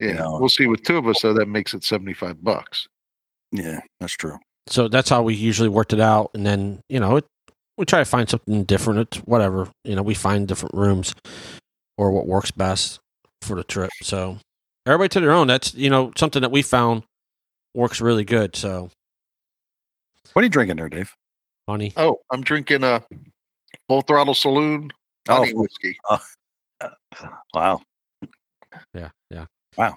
know. We'll see with two of us, though, that makes it 75 bucks. Yeah, that's true. So that's how we usually worked it out and then you know it, we try to find something different it's whatever you know we find different rooms or what works best for the trip so everybody to their own that's you know something that we found works really good so What are you drinking there, Dave? honey Oh, I'm drinking a full throttle saloon Oh. honey whiskey. Uh, uh, wow. yeah yeah Wow.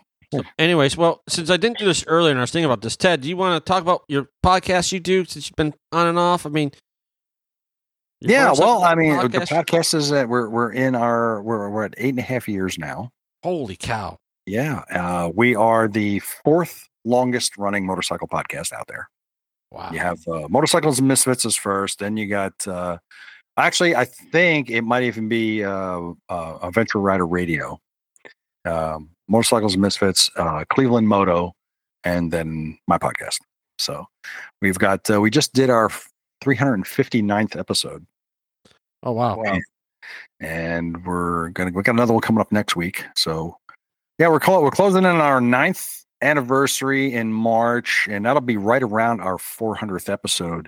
Anyways well since i didn't do this earlier and i was thinking about this ted do you want to talk about your podcast you do since you've been on and off i mean Yeah, well, I mean, the podcast- podcast is that we're we're in our we're we're at eight and a half years now. holy cow Yeah, uh, we are the fourth longest running motorcycle podcast out there. wow You have uh, motorcycles and misfits is first. Then you got uh, actually, I think it might even be uh, uh, Adventure Rider Radio, um, motorcycles and misfits, uh, Cleveland Moto, and then my podcast. So we've got uh, we just did our 359th episode, oh wow Wow. and we're gonna we got another one coming up next week. So yeah, we're call, we're closing in on our ninth anniversary in March, and that'll be right around our 400th episode.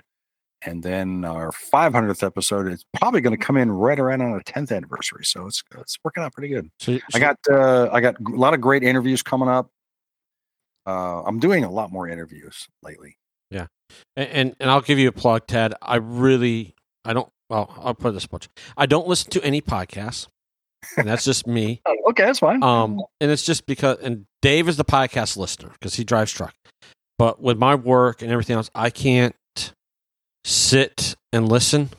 And then our 500th episode is probably going to come in right around on our 10th anniversary. So it's it's working out pretty good. so, I got uh, I got a lot of great interviews coming up. Uh, I'm doing a lot more interviews lately. And, and and I'll give you a plug, Ted. I really I don't well, I'll put this much. I don't listen to any podcasts. And that's just me. Oh, okay, that's fine. Um and it's just because and Dave is the podcast listener because he drives truck. But with my work and everything else, I can't sit and listen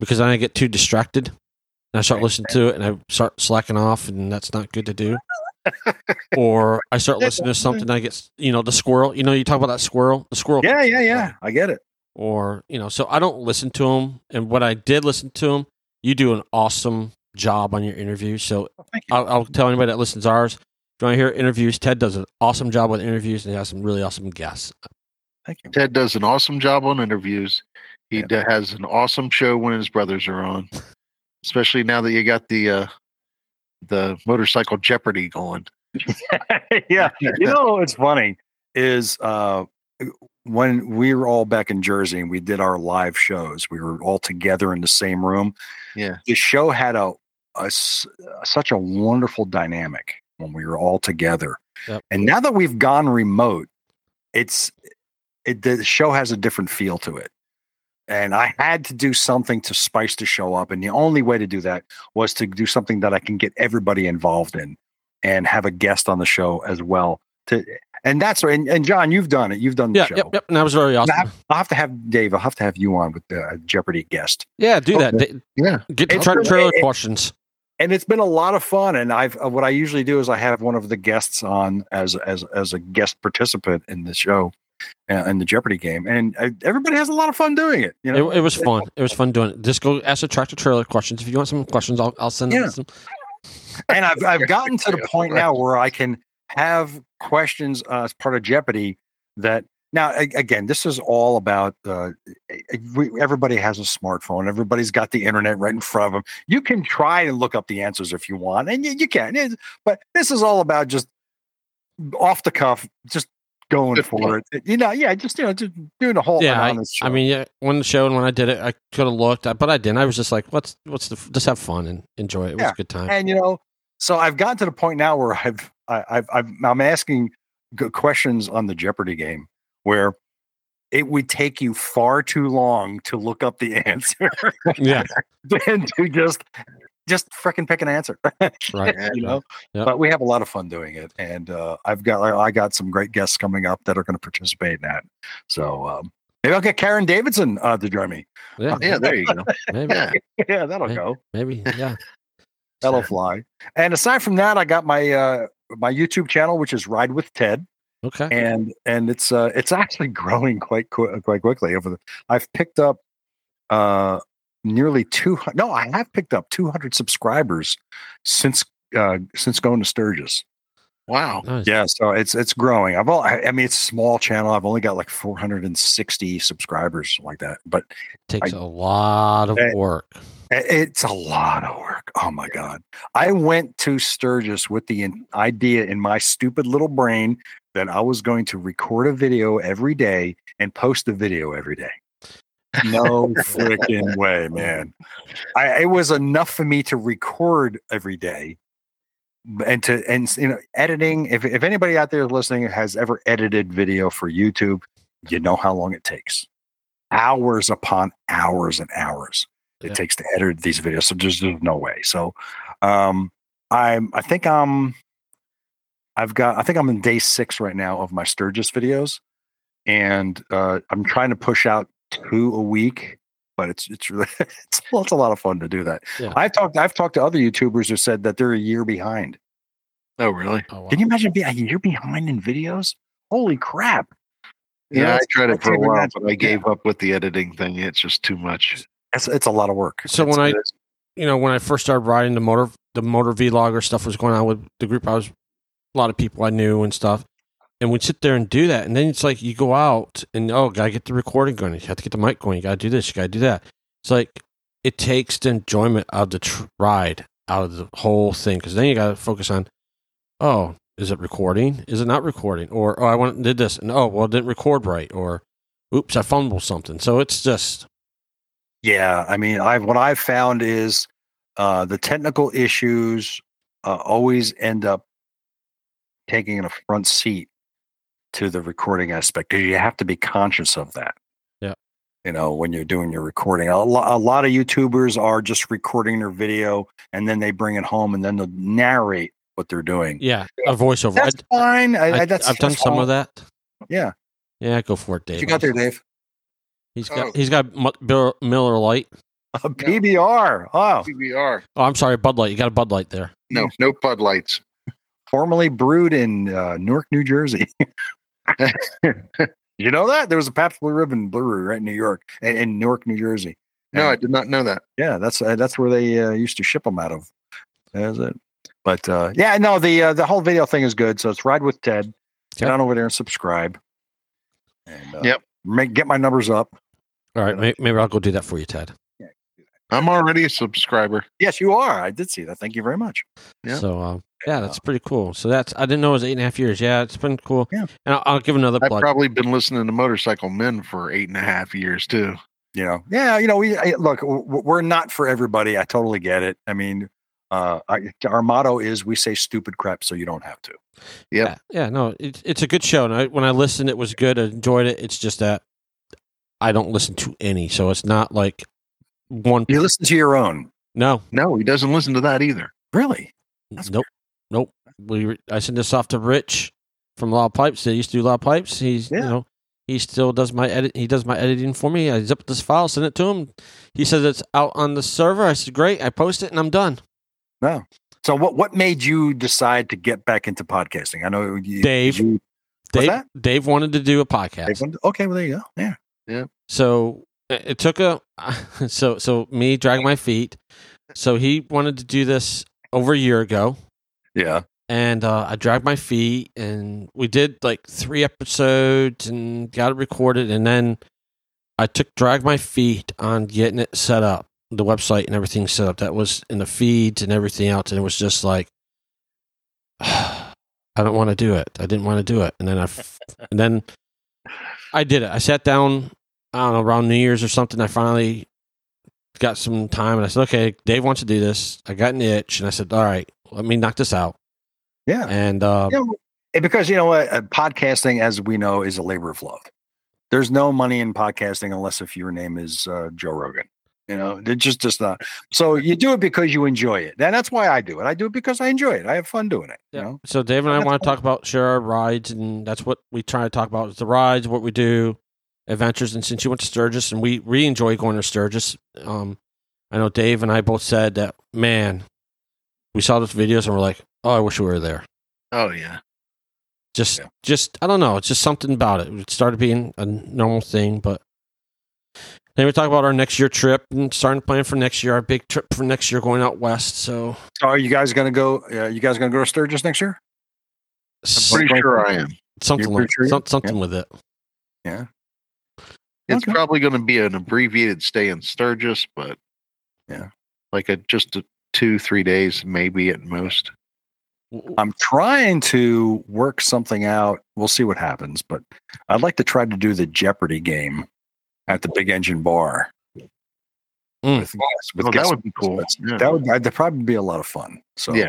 because then I get too distracted. And I start listening to it and I start slacking off and that's not good to do. or I start listening to something I get you know, the squirrel. You know, you talk about that squirrel. The squirrel yeah, yeah, yeah. I get it. or you know so i don't listen to them. and when i did listen to them, you do an awesome job on your interviews so oh, Thank you. i'll, I'll tell anybody that listens to ours if you want to hear interviews ted does an awesome job with interviews and he has some really awesome guests Thank you. Ted does an awesome job on interviews. He Yeah. d- has an awesome show when his brothers are on, especially now that you got the uh, the motorcycle Jeopardy going. yeah. You know what's funny is uh when we were all back in Jersey and we did our live shows, we were all together in the same room. Yeah. The show had a such a wonderful dynamic when we were all together. Yep. And now that we've gone remote, it's it the show has a different feel to it. And I had to do something to spice the show up. And the only way to do that was to do something that I can get everybody involved in and have a guest on the show as well. To and that's and, and John, you've done it. You've done the yeah show. yep yep and that was very awesome Now, I'll have to have Dave. I'll have to have you on with the Jeopardy guest. yeah do that Okay. D- Yeah. get It's tra- trailer it- questions and it's been a lot of fun. And I've uh, what I usually do is I have one of the guests on as as as a guest participant in the show, uh, in the Jeopardy game, and uh, everybody has a lot of fun doing it. You know, It, it was fun. It was fun doing it. Just go ask the tractor trailer questions. If you want some questions, I'll I'll send Yeah. them. Some. and I've I've gotten to the point now where I can have questions uh, as part of Jeopardy that now again this is all about uh, everybody has a smartphone everybody's got the internet right in front of them you can try and look up the answers if you want and you, you can It's- but this is all about just off the cuff just going for it you know yeah just you know just doing a whole Yeah, I, I mean, yeah. When the show and when I did it, I could have looked, but I didn't. I was just like, "What's what's the just have fun and enjoy it." It was a good time. and you know so i've gotten to the point now where i've I, i've, I've i'm asking questions on the jeopardy game where it would take you far too long to look up the answer yeah, than to just just freaking pick an answer right. you know Yep. but we have a lot of fun doing it and uh, i've got i got some great guests coming up that are going to participate in that so um, maybe i'll get karen davidson uh, to join me Yeah, Yeah, there you go. maybe, Yeah. yeah that'll Yeah. go maybe, yeah. That'll fly. And aside from that, I got my uh my YouTube channel, which is Ride with Ted, Okay. and and it's uh it's actually growing quite qu- quite quickly. Over the, I've picked up uh nearly two. No, I have picked up two hundred subscribers since uh since going to Sturgis. Wow. Nice. Yeah, so it's it's growing. I've all I, I mean it's a small channel. I've only got like four hundred and sixty subscribers like that, but it takes I- a lot of Eh, work. It's a lot of work. Oh my God. I went to Sturgis with the idea in my stupid little brain that I was going to record a video every day and post a video every day. No freaking way, man. I, it was enough for me to record every day and to, and you know, editing. If, if anybody out there listening has ever edited video for YouTube, you know how long it takes hours upon hours and hours it Yeah. takes to edit these videos. So there's, there's no way. So um I'm I think I'm I've got I think I'm in day six right now of my Sturgis videos. And uh I'm trying to push out two a week, but it's it's really it's, well, it's a lot of fun to do that. Yeah. I've talked I've talked to other YouTubers who said that they're a year behind. Oh, really? Oh, wow. Can you imagine being a year behind in videos? Holy crap. You know, Yeah, I tried it for a while, but I gave up with the editing thing. It's just too much. It's, it's a lot of work. So It's- when I- you know, when I first started riding the motor, the motor vlogger stuff was going on with the group. I was a lot of people I knew and stuff, and we'd sit there and do that. And then it's like you go out and oh, gotta get the recording going. You have to get the mic going. You gotta do this. You gotta do that. It's like it takes the enjoyment of the tr- ride out of the whole thing because then you gotta focus on oh, is it recording? Is it not recording? Or oh, I went and did this and oh, well, it didn't record right. Or oops, I fumbled something. So it's just Yeah, I mean, I've what I've found is uh, the technical issues uh, always end up taking a front seat to the recording aspect because you have to be conscious of that. Yeah. You know, when you're doing your recording, a, lo- a lot of YouTubers are just recording their video and then they bring it home and then they'll narrate what they're doing. yeah, a voiceover. That's fine. I, I, I, that's, have done that's some fine. of that. Yeah. Yeah, go for it, Dave. What you got there, Dave? He's got Oh. he's got Mu- Bill- Miller Light. A PBR. Oh, PBR. Oh, I'm sorry, Bud Light. You got a Bud Light there. No, no Bud Lights. formerly brewed in uh, Newark, New Jersey. you know that there was a Pabst Blue Ribbon brewery right in New York, in, in Newark, New Jersey. No, I did not know that. yeah, that's uh, that's where they uh, used to ship them out of. That's it. But uh, yeah, no, the uh, the whole video thing is good. So it's ride with Ted. Get on over there and subscribe. And, uh, Yep. Make, get my numbers up. All right, may, maybe I'll go do that for you, Ted. I'm already a subscriber. Yes, you are. I did see that. Thank you very much. Yeah. So uh, yeah, that's pretty cool. So that's I didn't know it was eight and a half years. Yeah, it's been cool. Yeah. and I'll, I'll give another I've plug. probably been listening to Motorcycle Men for eight and a half years too. you know yeah you know we I, look w- w- we're not for everybody i totally get it i mean uh I, our motto is we say stupid crap so you don't have to Yep. Yeah, yeah, no, it's it's a good show. And I, when I listened, it was good. I enjoyed it. It's just that I don't listen to any, so it's not like one. you listen to your own No, No, he doesn't listen to that either. really That's nope, nope. We I sent this off to Rich from Loud Pipes. They used to do Loud Pipes. He's you know he still does my edit. He does my editing for me. I zip this file, send it to him. He says it's out on the server. I said great. I post it and I'm done. no so what what made you decide to get back into podcasting i know you, Dave. you- Dave, that? Dave wanted to do a podcast. They've Okay, well there you go. Yeah. Yeah. So it it took a so so me dragging my feet. So he wanted to do this over a year ago, Yeah. and uh, I dragged my feet, and we did like three episodes and got it recorded, and then I took dragged my feet on getting it set up, the website and everything set up. That was in the feeds and everything else, and it was just like. I don't want to do it. I didn't want to do it, and then I, f- and then I did it. I sat down I don't know, around New Year's or something, I finally got some time and I said, okay, Dave wants to do this. I got an itch and I said, all right, let me knock this out. Yeah. And uh, Yeah, because you know what, uh, podcasting, as we know, is a labor of love. There's no money in podcasting unless if your name is uh, Joe Rogan. You know, it just just not. So you do it because you enjoy it, and that's why I do it. I do it because I enjoy it. I have fun doing it. You know, so Dave and I want to talk about share our rides, and that's what we try to talk about is the rides, what we do, adventures. And since you went to Sturgis, and we we enjoy going to Sturgis, um, I know Dave and I both said that man, we saw those videos and we're like, oh, I wish we were there. Oh yeah. just Yeah. just I don't know, it's just something about it. It started being a normal thing, but then we talk about our next year trip and starting to plan for next year, our big trip for next year going out west. So So are you guys going to go? Uh, you guys going to go to Sturgis next year? I'm pretty sure I am. something like sure? some, something with it. Yeah, it's Okay. probably going to be an abbreviated stay in Sturgis, but Yeah. like a just a two three days maybe at most. I'm trying to work something out. We'll see what happens, but I'd like to try to do the Jeopardy game at the Big Engine Bar. Mm. With, with Oh, that would be cool. Yeah. That would that'd probably be a lot of fun. So Yeah.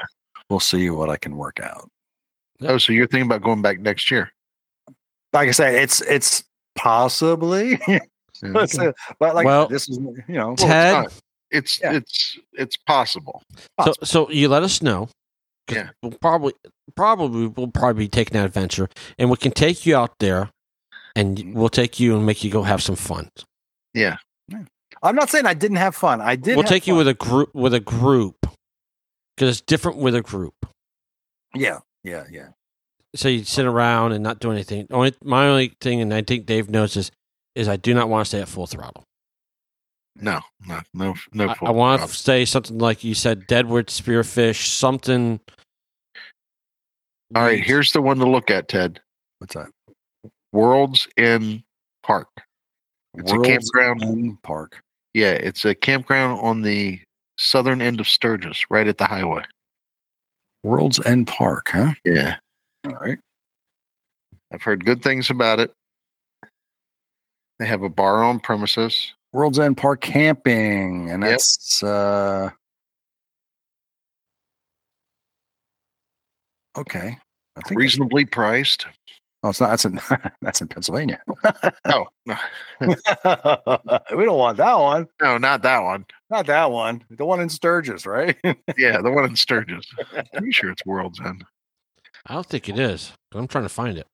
we'll see what I can work out. Oh, so you're thinking about going back next year? Like I said, it's it's possibly, but like Well, this is you know Ted, not. It's Yeah. it's it's possible. so so you let us know. Yeah. we'll probably probably we'll probably be taking that adventure, and we can take you out there, and Mhm. we'll take you and make you go have some fun. Yeah. I'm not saying I didn't have fun. I did. we'll have take you with a group with a group because it's different with a group. yeah, yeah, yeah. so you sit around and not do anything. Only my only thing, and I think Dave knows this, is I do not want to stay at full throttle. No, no, no, no. I, I want to say something like you said, deadwood spearfish, something. All right, here's the one to look at, Ted. What's that? World's End Park. It's a campground. End Park. Yeah, it's a campground on the southern end of Sturgis, right at the highway. World's End Park, huh? Yeah, All right. I've heard good things about it. They have a bar on premises. World's End Park camping, and Yep. that's uh okay. I think reasonably priced. oh, it's not. That's in that's in Pennsylvania. Oh no, we don't want that one. no, not that one. Not that one. The one in Sturgis, right? Yeah, the one in Sturgis. Pretty sure it's World's End. I don't think it is. I'm trying to find it.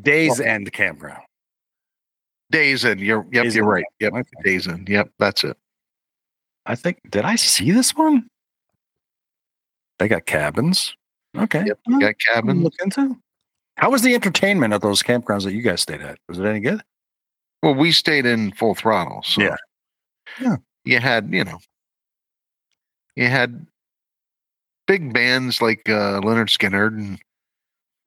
Days End Campground. Days End. You're yep, Days you're End. right. Yep, Okay. Days End. Yep, that's it. I think. Did I see this one? They got cabins. Okay. Yep, well, Got I'll cabin. Look into. How was the entertainment at those campgrounds that you guys stayed at? Was it any good? Well, we stayed in full throttle. So Yeah. Yeah. You had, you know, you had big bands like uh, Lynyrd Skynyrd and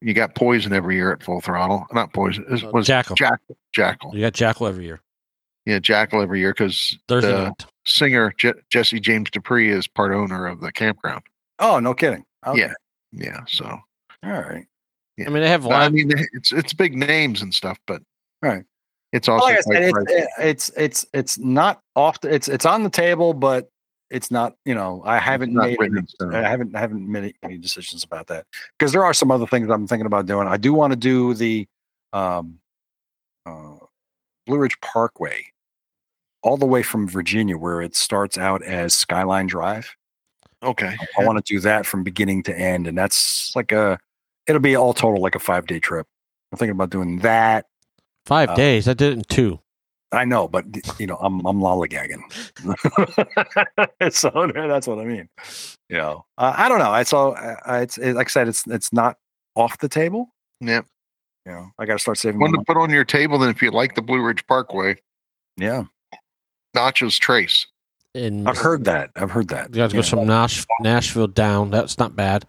you got Poison every year at full throttle. Not Poison. It Uh, was Jackyl. Jackyl. Jackyl. You got Jackyl every year. Yeah, Jackyl every year because Thursday the night. singer Je- Jesse James Dupree is part owner of the campground. Oh, no kidding. Okay. Yeah. Yeah. So All right. I mean, they have But, I mean, it's it's big names and stuff, but Right. it's also like quite said, it's, it's it's it's not off. The, it's it's on the table, but it's not. You know, I haven't made. written Any. I haven't I haven't made any decisions about that because there are some other things I'm thinking about doing. I do want to do the um, uh, Blue Ridge Parkway, all the way from Virginia, where it starts out as Skyline Drive. okay. I want to do that from beginning to end, and that's like a. It'll be all total like a five day trip. I'm thinking about doing that. Five uh, days. I did it in two. I know, but you know, I'm I'm lollygagging. so that's what I mean. You know, uh, I don't know. I saw. uh, it's it, like I said, it's it's not off the table. Yep. You know, I got to start saving. One to put on your table. Then, if you like the Blue Ridge Parkway, Yeah, Natchez Trace. And I've heard that. I've heard that. you guys go Yeah. from Nash, Nashville down. That's not bad.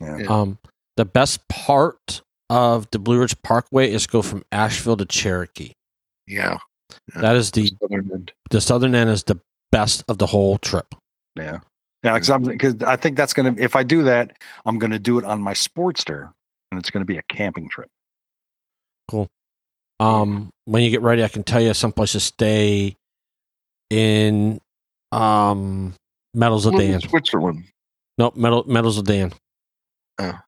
Yeah. Yeah. Um, the best part of the Blue Ridge Parkway is go from Asheville to Cherokee. Yeah. That is the Southern end. the southern end is the best of the whole trip. Yeah. Yeah, because I'm because I think that's gonna if I do that, I'm gonna do it on my Sportster, and it's gonna be a camping trip. Cool. Um, when you get ready, I can tell you some place to stay in um Meadows of Dan. Switzerland. Nope, Metal Meadows of Dan. Oh.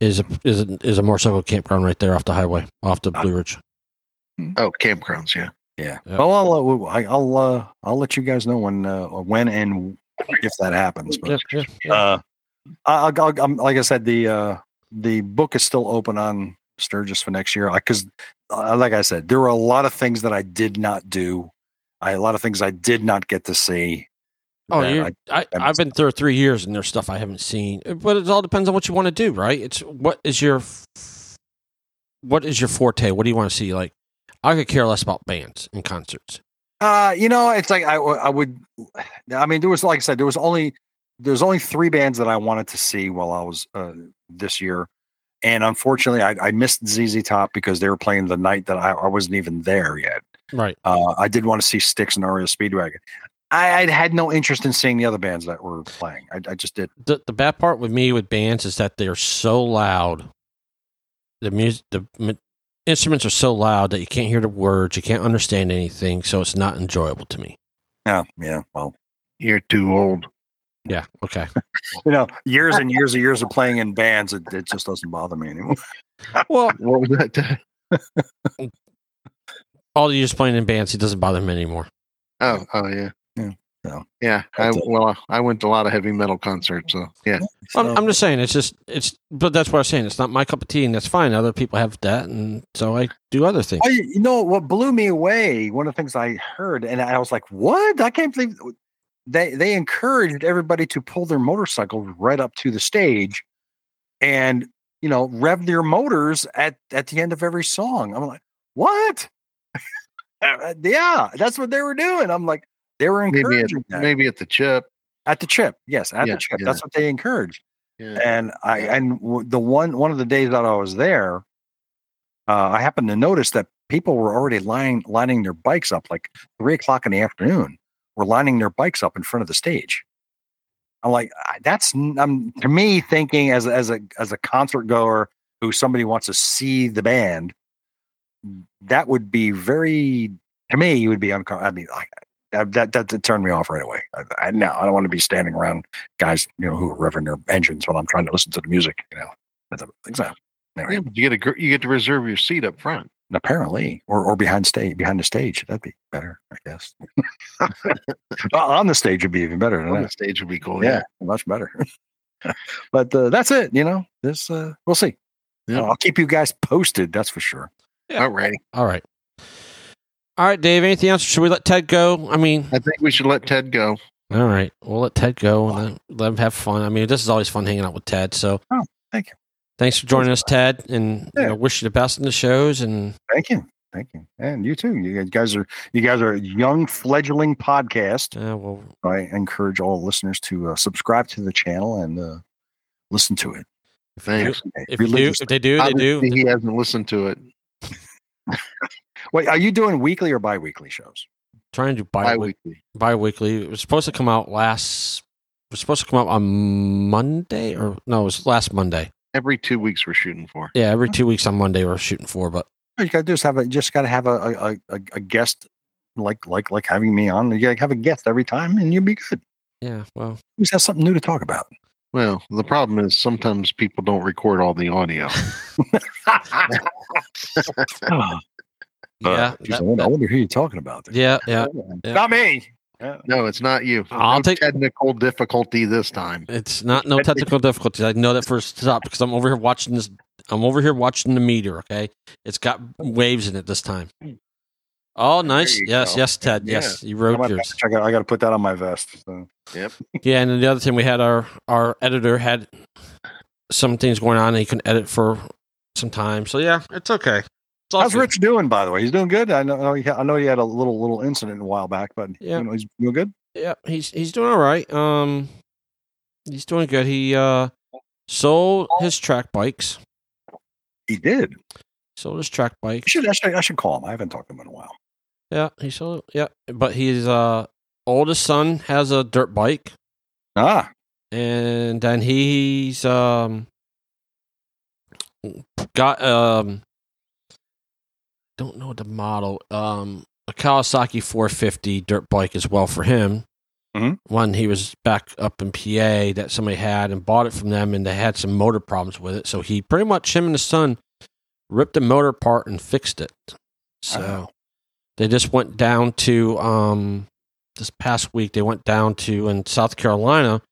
Is a is a, is a motorcycle campground right there off the highway, off the Ah. Blue Ridge. Oh, campgrounds. Yeah. Yeah. Yep. Well, I'll uh, I'll uh, I'll let you guys know when uh, when and if that happens. But Yeah, yeah, uh, I'll, I'll, I'm, like I said, the uh, the book is still open on Sturgis for next year because, uh, like I said, there were a lot of things that I did not do. I, a lot of things I did not get to see. Oh, I- I, I've been through three years and there's stuff I haven't seen. But it all depends on what you want to do, right? It's what is your what is your forte? What do you want to see? Like, I could care less about bands and concerts. Uh, you know, it's like I, I would. I mean, there was like I said, there was only there's only three bands that I wanted to see while I was uh, this year, and unfortunately, I, I missed ZZ Top because they were playing the night that I, I wasn't even there yet. Right. Uh, I did want to see Styx and REO Speedwagon. I, I had no interest in seeing the other bands that were playing. I, I just did. The the bad part with me with bands is that they're so loud. The music, the instruments are so loud that you can't hear the words, you can't understand anything, so it's not enjoyable to me. Yeah, yeah. Well, You're too old. Yeah. Okay. you know, years and years and years of playing in bands, it, it just doesn't bother me anymore. well, What was that? all the years playing in bands, it doesn't bother me anymore. Oh, oh yeah. Yeah. So, Yeah. I, well, I went to a lot of heavy metal concerts. So yeah. I'm, So- I'm just saying it's just it's, but that's what I'm saying. It's not my cup of tea, and that's fine. Other people have that, and so I do other things. I, you know what blew me away? One of the things I heard, and I was like, "What? I can't believe they they encouraged everybody to pull their motorcycles right up to the stage, and you know, rev their motors at at the end of every song." I'm like, "What?" Yeah, that's what they were doing. I'm like, they were Maybe at, encouraging maybe at the chip. at the chip. Yes, at Yeah, the chip. yeah. That's what they encouraged Yeah. and I and the one one of the days that I was there, uh, I happened to notice that people were already lining lining their bikes up like three o'clock in the afternoon. Were lining their bikes up in front of the stage. I'm like, that's I'm to me thinking as as a as a concert goer who somebody wants to see the band. That would be very to me. You would be uncomfortable. I mean, like that that that, that turned me off right away. I, I no, I don't want to be standing around guys, you know, who are revving their engines while I'm trying to listen to the music, you know. But Exactly. Anyway, Yeah, you get a you get to reserve your seat up front. apparently, or or behind stage, behind the stage, that'd be better, I guess. Well, On the stage would be even better than On the that. stage would be cool. Yeah, much better. but uh, that's it. You know, this uh, we'll see. Yeah. I'll keep you guys posted. That's for sure. Yeah. All right. All right. All right, Dave. Anything else? Should we let Ted go? I mean, I think we should let Ted go. all right. We'll let Ted go and let, let him have fun. I mean, this is always fun hanging out with Ted. So, Oh, thank you. Thanks for joining us, Ted, and you know, wish you the best in the shows. And Thank you. Thank you. And you too. You guys are you guys are a young fledgling podcast. uh, well, I encourage all listeners to uh, subscribe to the channel and uh, listen to it. Thanks. if you do, if they do, they do. He hasn't listened to it. Wait, are you doing weekly or bi-weekly shows? Trying to do bi Bi-weekly. bi-weekly. It was supposed to come out last. It was supposed to come out on Monday, or no, it was last Monday. Every two weeks we're shooting for. Yeah, every two weeks on Monday we're shooting for. But you gotta do is have a just gotta have a a, a, a guest like like like having me on. You gotta have a guest every time, and you'll be good. yeah, well, We just have something new to talk about. Well, the problem is sometimes people don't record all the audio. Ah. Yeah, Geez, that- I, wonder, I wonder who you're talking about. there. yeah, yeah. yeah. Not me. No, it's not you. I'll no take- technical difficulty this time. It's not no technical difficulties. I know that first stop because I'm over here watching this. I'm over here watching the meter. Okay, it's got waves in it this time. Oh, nice. Yes, go. yes, Ted. Yeah. Yes, you I, wrote yours. I got, I got to put that on my vest. So. Yep. Yeah, and then the other thing we had our our editor had some things going on and he couldn't edit for some time. So yeah, it's okay. How's good. Rich doing, by the way? He's doing good. I know. He, I know he had a little little incident a while back, but Yeah. you know, he's doing good. Yeah, he's he's doing all right. Um, he's doing good. He uh sold his track bikes. He did. Sold his track I bikes. should, I should I should call him. I haven't talked to him in a while. Yeah, he sold. Yeah, but his uh oldest son has a dirt bike, Ah, and then he's um got um don't know the model um a Kawasaki 450 dirt bike as well for him. Mhm. One he was back up in PA that somebody had and bought it from them, and they had some motor problems with it. So he pretty much him and his son ripped the motor apart and fixed it. So Wow. they just went down to um this past week. They went down to in South Carolina, a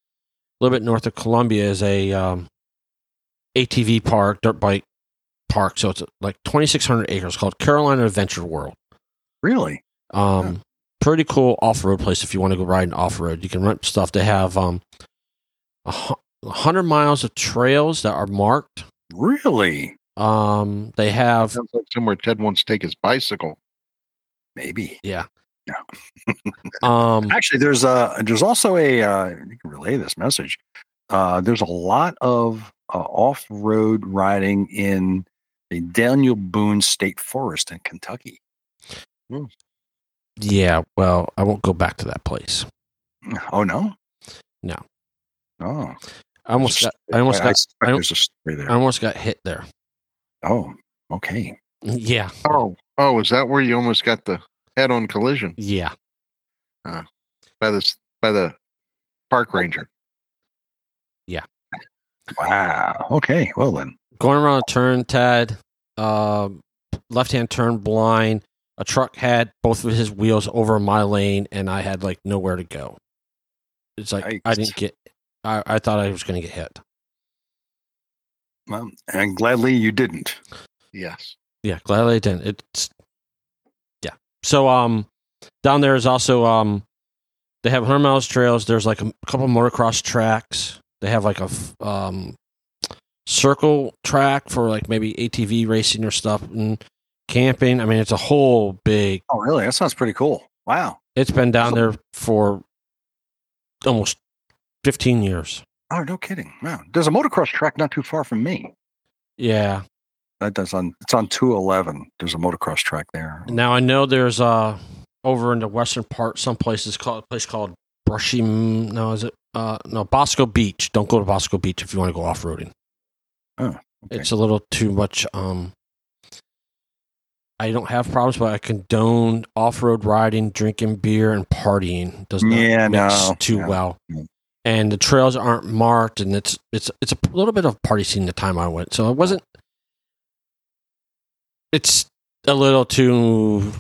little bit north of Columbia, is a um, ATV park, dirt bike park. So it's like 2,600 acres called Carolina Adventure World. really? Um, pretty cool off road place if you want to go riding off road. You can rent stuff. They have um, a hundred miles of trails that are marked. Really? Um, they have Sounds like somewhere Ted wants to take his bicycle. Maybe. yeah. Yeah. um, Actually, there's a there's also a uh, you can relay this message. Uh, there's a lot of uh, off road riding in the Daniel Boone State Forest in Kentucky. Hmm. yeah. Well, I won't go back to that place. Oh no, No. Oh, I almost got. I almost I, got. suspect I don't- there's a story there. I almost got hit there. oh, okay. Yeah. Oh, oh, is that where you almost got the head-on collision Yeah. by this by the park ranger? Yeah. Wow. Okay. Well then. Going around a turn, Tad, uh, left hand turn blind. A truck had both of his wheels over my lane, and I had like nowhere to go. It's like I didn't get. I, I thought I was going to get hit. Well, and gladly you didn't. Yes. Yeah, gladly I didn't. It's yeah. So um, down there is also um, they have hundred miles trails. There's like a couple motocross tracks. They have like a um, circle track for like maybe ATV racing or stuff and camping. I mean, it's a whole big. Oh, really? That sounds pretty cool. Wow. It's been down there for almost fifteen years. Oh, no kidding. Wow. There's a motocross track not too far from me. Yeah. That does on it's on two eleven. There's a motocross track there. Now I know there's uh over in the western part, some places called a place called Brushy. No, is it? Uh, no, Bosco Beach. Don't go to Bosco Beach if you want to go off roading. Oh, okay. It's a little too much. Um, I don't have problems, but I condone off road riding, drinking beer, and partying. Does not Yeah, mix no, too no, well. And the trails aren't marked, and it's it's it's a little bit of party scene the time I went, so it wasn't. It's a little too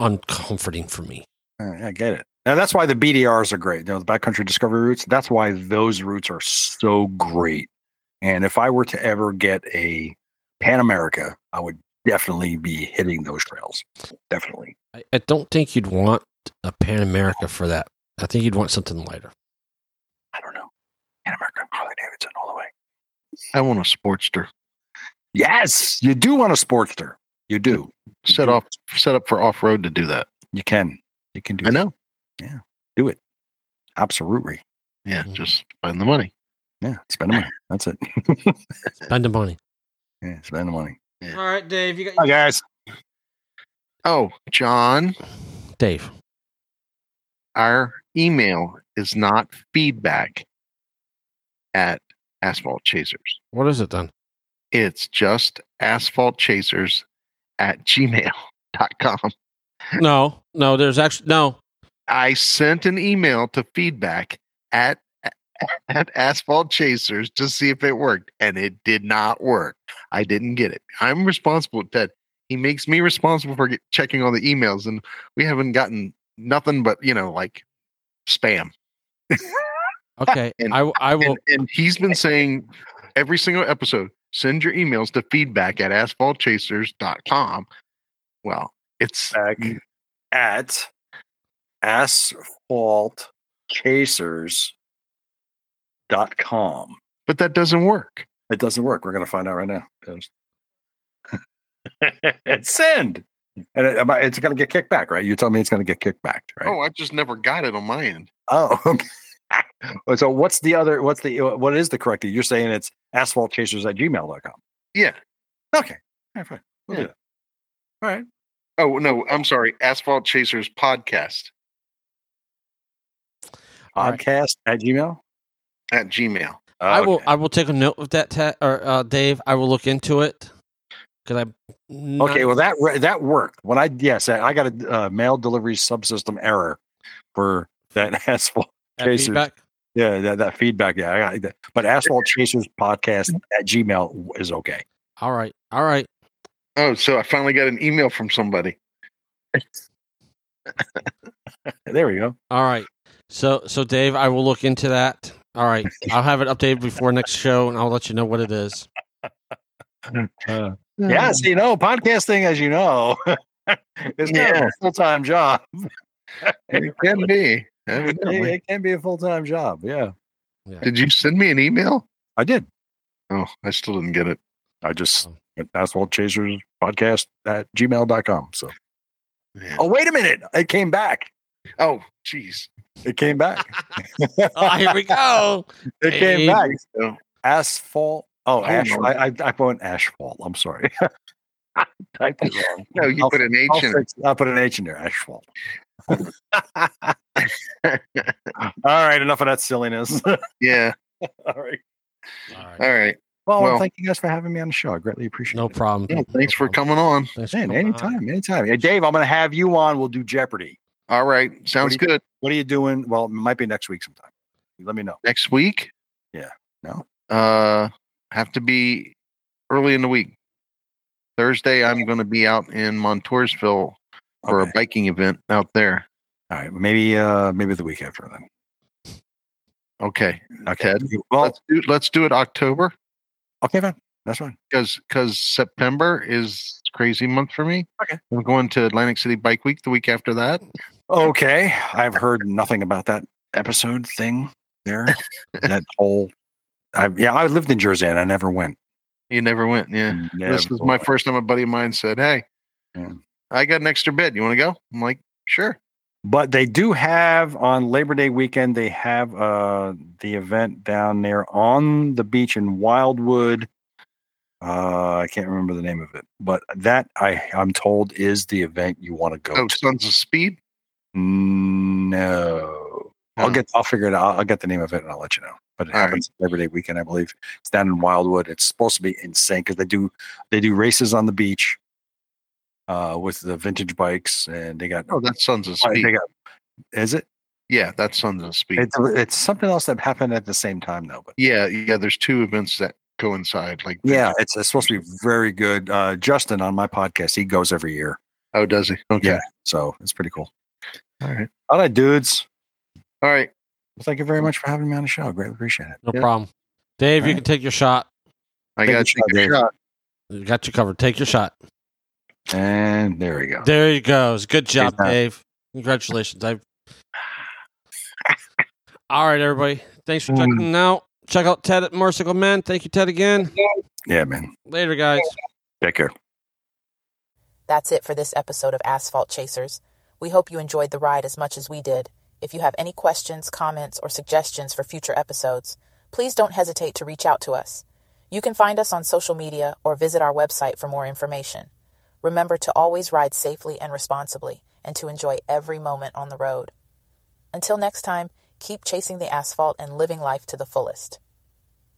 uncomforting for me. I get it. Now that's why the BDRs are great. You know, the backcountry discovery routes. That's why those routes are so great. And if I were to ever get a Pan America, I would definitely be hitting those trails. Definitely. I, I don't think you'd want a Pan America for that. I think you'd want something lighter. I don't know. Pan America, Harley Davidson all the way. I want a Sportster Yes, you do want a Sportster. You do. You set do. off set up for off road to do that. You can. You can do. I know. Yeah, do it. Absolutely. Yeah, Mhm. just find the money. Yeah. Spend the money. That's it. Spend the money. yeah. Spend the money. Yeah. All right, Dave. You got Hi guys. Oh, Jon, Dave. our email is not feedback at Asphalt Chasers. What is it then? It's just asphalt chasers at gmail.com. No, no. There's actually no. I sent an email to feedback at at asphalt chasers to see if it worked and it did not work. I didn't get it. I'm responsible, Ted. He makes me responsible for get, checking all the emails and we haven't gotten nothing but, you know, like spam. Okay, And- I I will. And, and he's been saying every single episode, send your emails to feedback at asphaltchasers.com. Well, it's Back at asphalt chasers dot com. but that doesn't work. It doesn't work. We're gonna find out right now. Send. And it, it's going to get kicked back, right? You tell me it's going to get kicked back, right? Oh, I just never got it on my end. Oh, okay. so what's the other? What's the uh, what is the correct? You're saying it's asphaltchasers at gmail.com. Yeah. Okay. All right, fine. We'll Yeah. do that. All right. Oh no, I'm sorry. Asphalt Chasers podcast All right. Podcast at Gmail. At Gmail. I will. Okay. I will take a note of that, ta- or uh, Dave. I will look into it because I. Okay, well that re- that worked. When I yes, I I got a uh, mail delivery subsystem error for that asphalt. that Chasers. feedback. Yeah, that, that feedback. Yeah, I got that. But asphalt chasers podcast at Gmail is okay. All right. All right. Oh, so I finally got an email from somebody. There we go. All right. So, so Dave, I will look into that. All right. I'll have it updated before next show, and I'll let you know what it is. Uh, yeah, so you know, podcasting, as you know, is kind of Yeah. a full time job. it can be. It, evidently. it can be a full time job. Yeah, Did you send me an email? I did. Oh, I still didn't get it. I just Oh. asphalt chasers podcast at gmail.com. So, Yeah. oh, wait a minute. It came back. Oh, jeez. It came back. Oh, here we go. It came back. So, Asphalt. Oh, Oh, ash, no. I, I, I put asphalt. I'm sorry. Typed it wrong. no, you I'll- put an H I'll, in it. I'll put an H in there. Asphalt. All right, enough of that silliness. Yeah. All right. All right. All right. Well, Well- thank you guys for having me on the show. I greatly appreciate No it. problem. Yeah, thanks for No problem. coming on. Thanks for Man, coming on. anytime, anytime. Hey, Dave, I'm going to have you on. We'll do Jeopardy. All right. Sounds What do good. What are you doing? Well, it might be next week sometime. Let me know. Next week? Yeah. No? Uh have to be early in the week. Thursday I'm gonna be out in Montoursville for Okay. a biking event out there. All right. Maybe uh maybe the week after then. Okay. Okay. Ted, Well, let's do let's do it October okay, fine. That's fine. because because September is crazy month for me. Okay. I'm going to Atlantic City Bike Week the week after that. Okay. I've heard nothing about that episode thing there. that whole I yeah, I lived in Jersey and I never went. You never went, yeah. this was my first time a buddy of mine said, Hey, Yeah. I got an extra bed. You want to go? I'm like, sure. But they do have on Labor Day weekend, they have uh the event down there on the beach in Wildwood. Uh I can't remember the name of it, but that I I'm told is the event you want to go Oh, to. Sons of Speed. No. I'll Oh. get I'll figure it out. I'll get the name of it and I'll let you know. But it All right. happens Labor Day weekend, I believe. It's down in Wildwood. It's supposed to be insane because they do they do races on the beach uh with the vintage bikes and they got Oh, that's Sons of they Speed. got is it? Yeah, that's Sons of Speed. It's it's something else that happened at the same time though. But yeah, yeah. There's two events that coincide. Like, yeah, it's, it's supposed to be very good. Uh, Justin on my podcast, he goes every year, Oh, does he? Okay. Yeah. so it's pretty cool. All right. All right, dudes. All right. Well, thank you very much for having me on the show. Greatly appreciate it. No Yeah. problem. Dave, you All can take your shot. I Take got a to shot, take a shot. You got you covered. Take your shot. And there we go. There you goes. Good job, Dave. Congratulations. I've... All right, everybody. Thanks for hmm. checking out. Check out Ted at Motorcycle Men. Thank you, Ted, again. Yeah, man. Later, guys. Take care. That's it for this episode of Asphalt Chasers. We hope you enjoyed the ride as much as we did. If you have any questions, comments, or suggestions for future episodes, please don't hesitate to reach out to us. You can find us on social media or visit our website for more information. Remember to always ride safely and responsibly and to enjoy every moment on the road. Until next time, keep chasing the asphalt and living life to the fullest.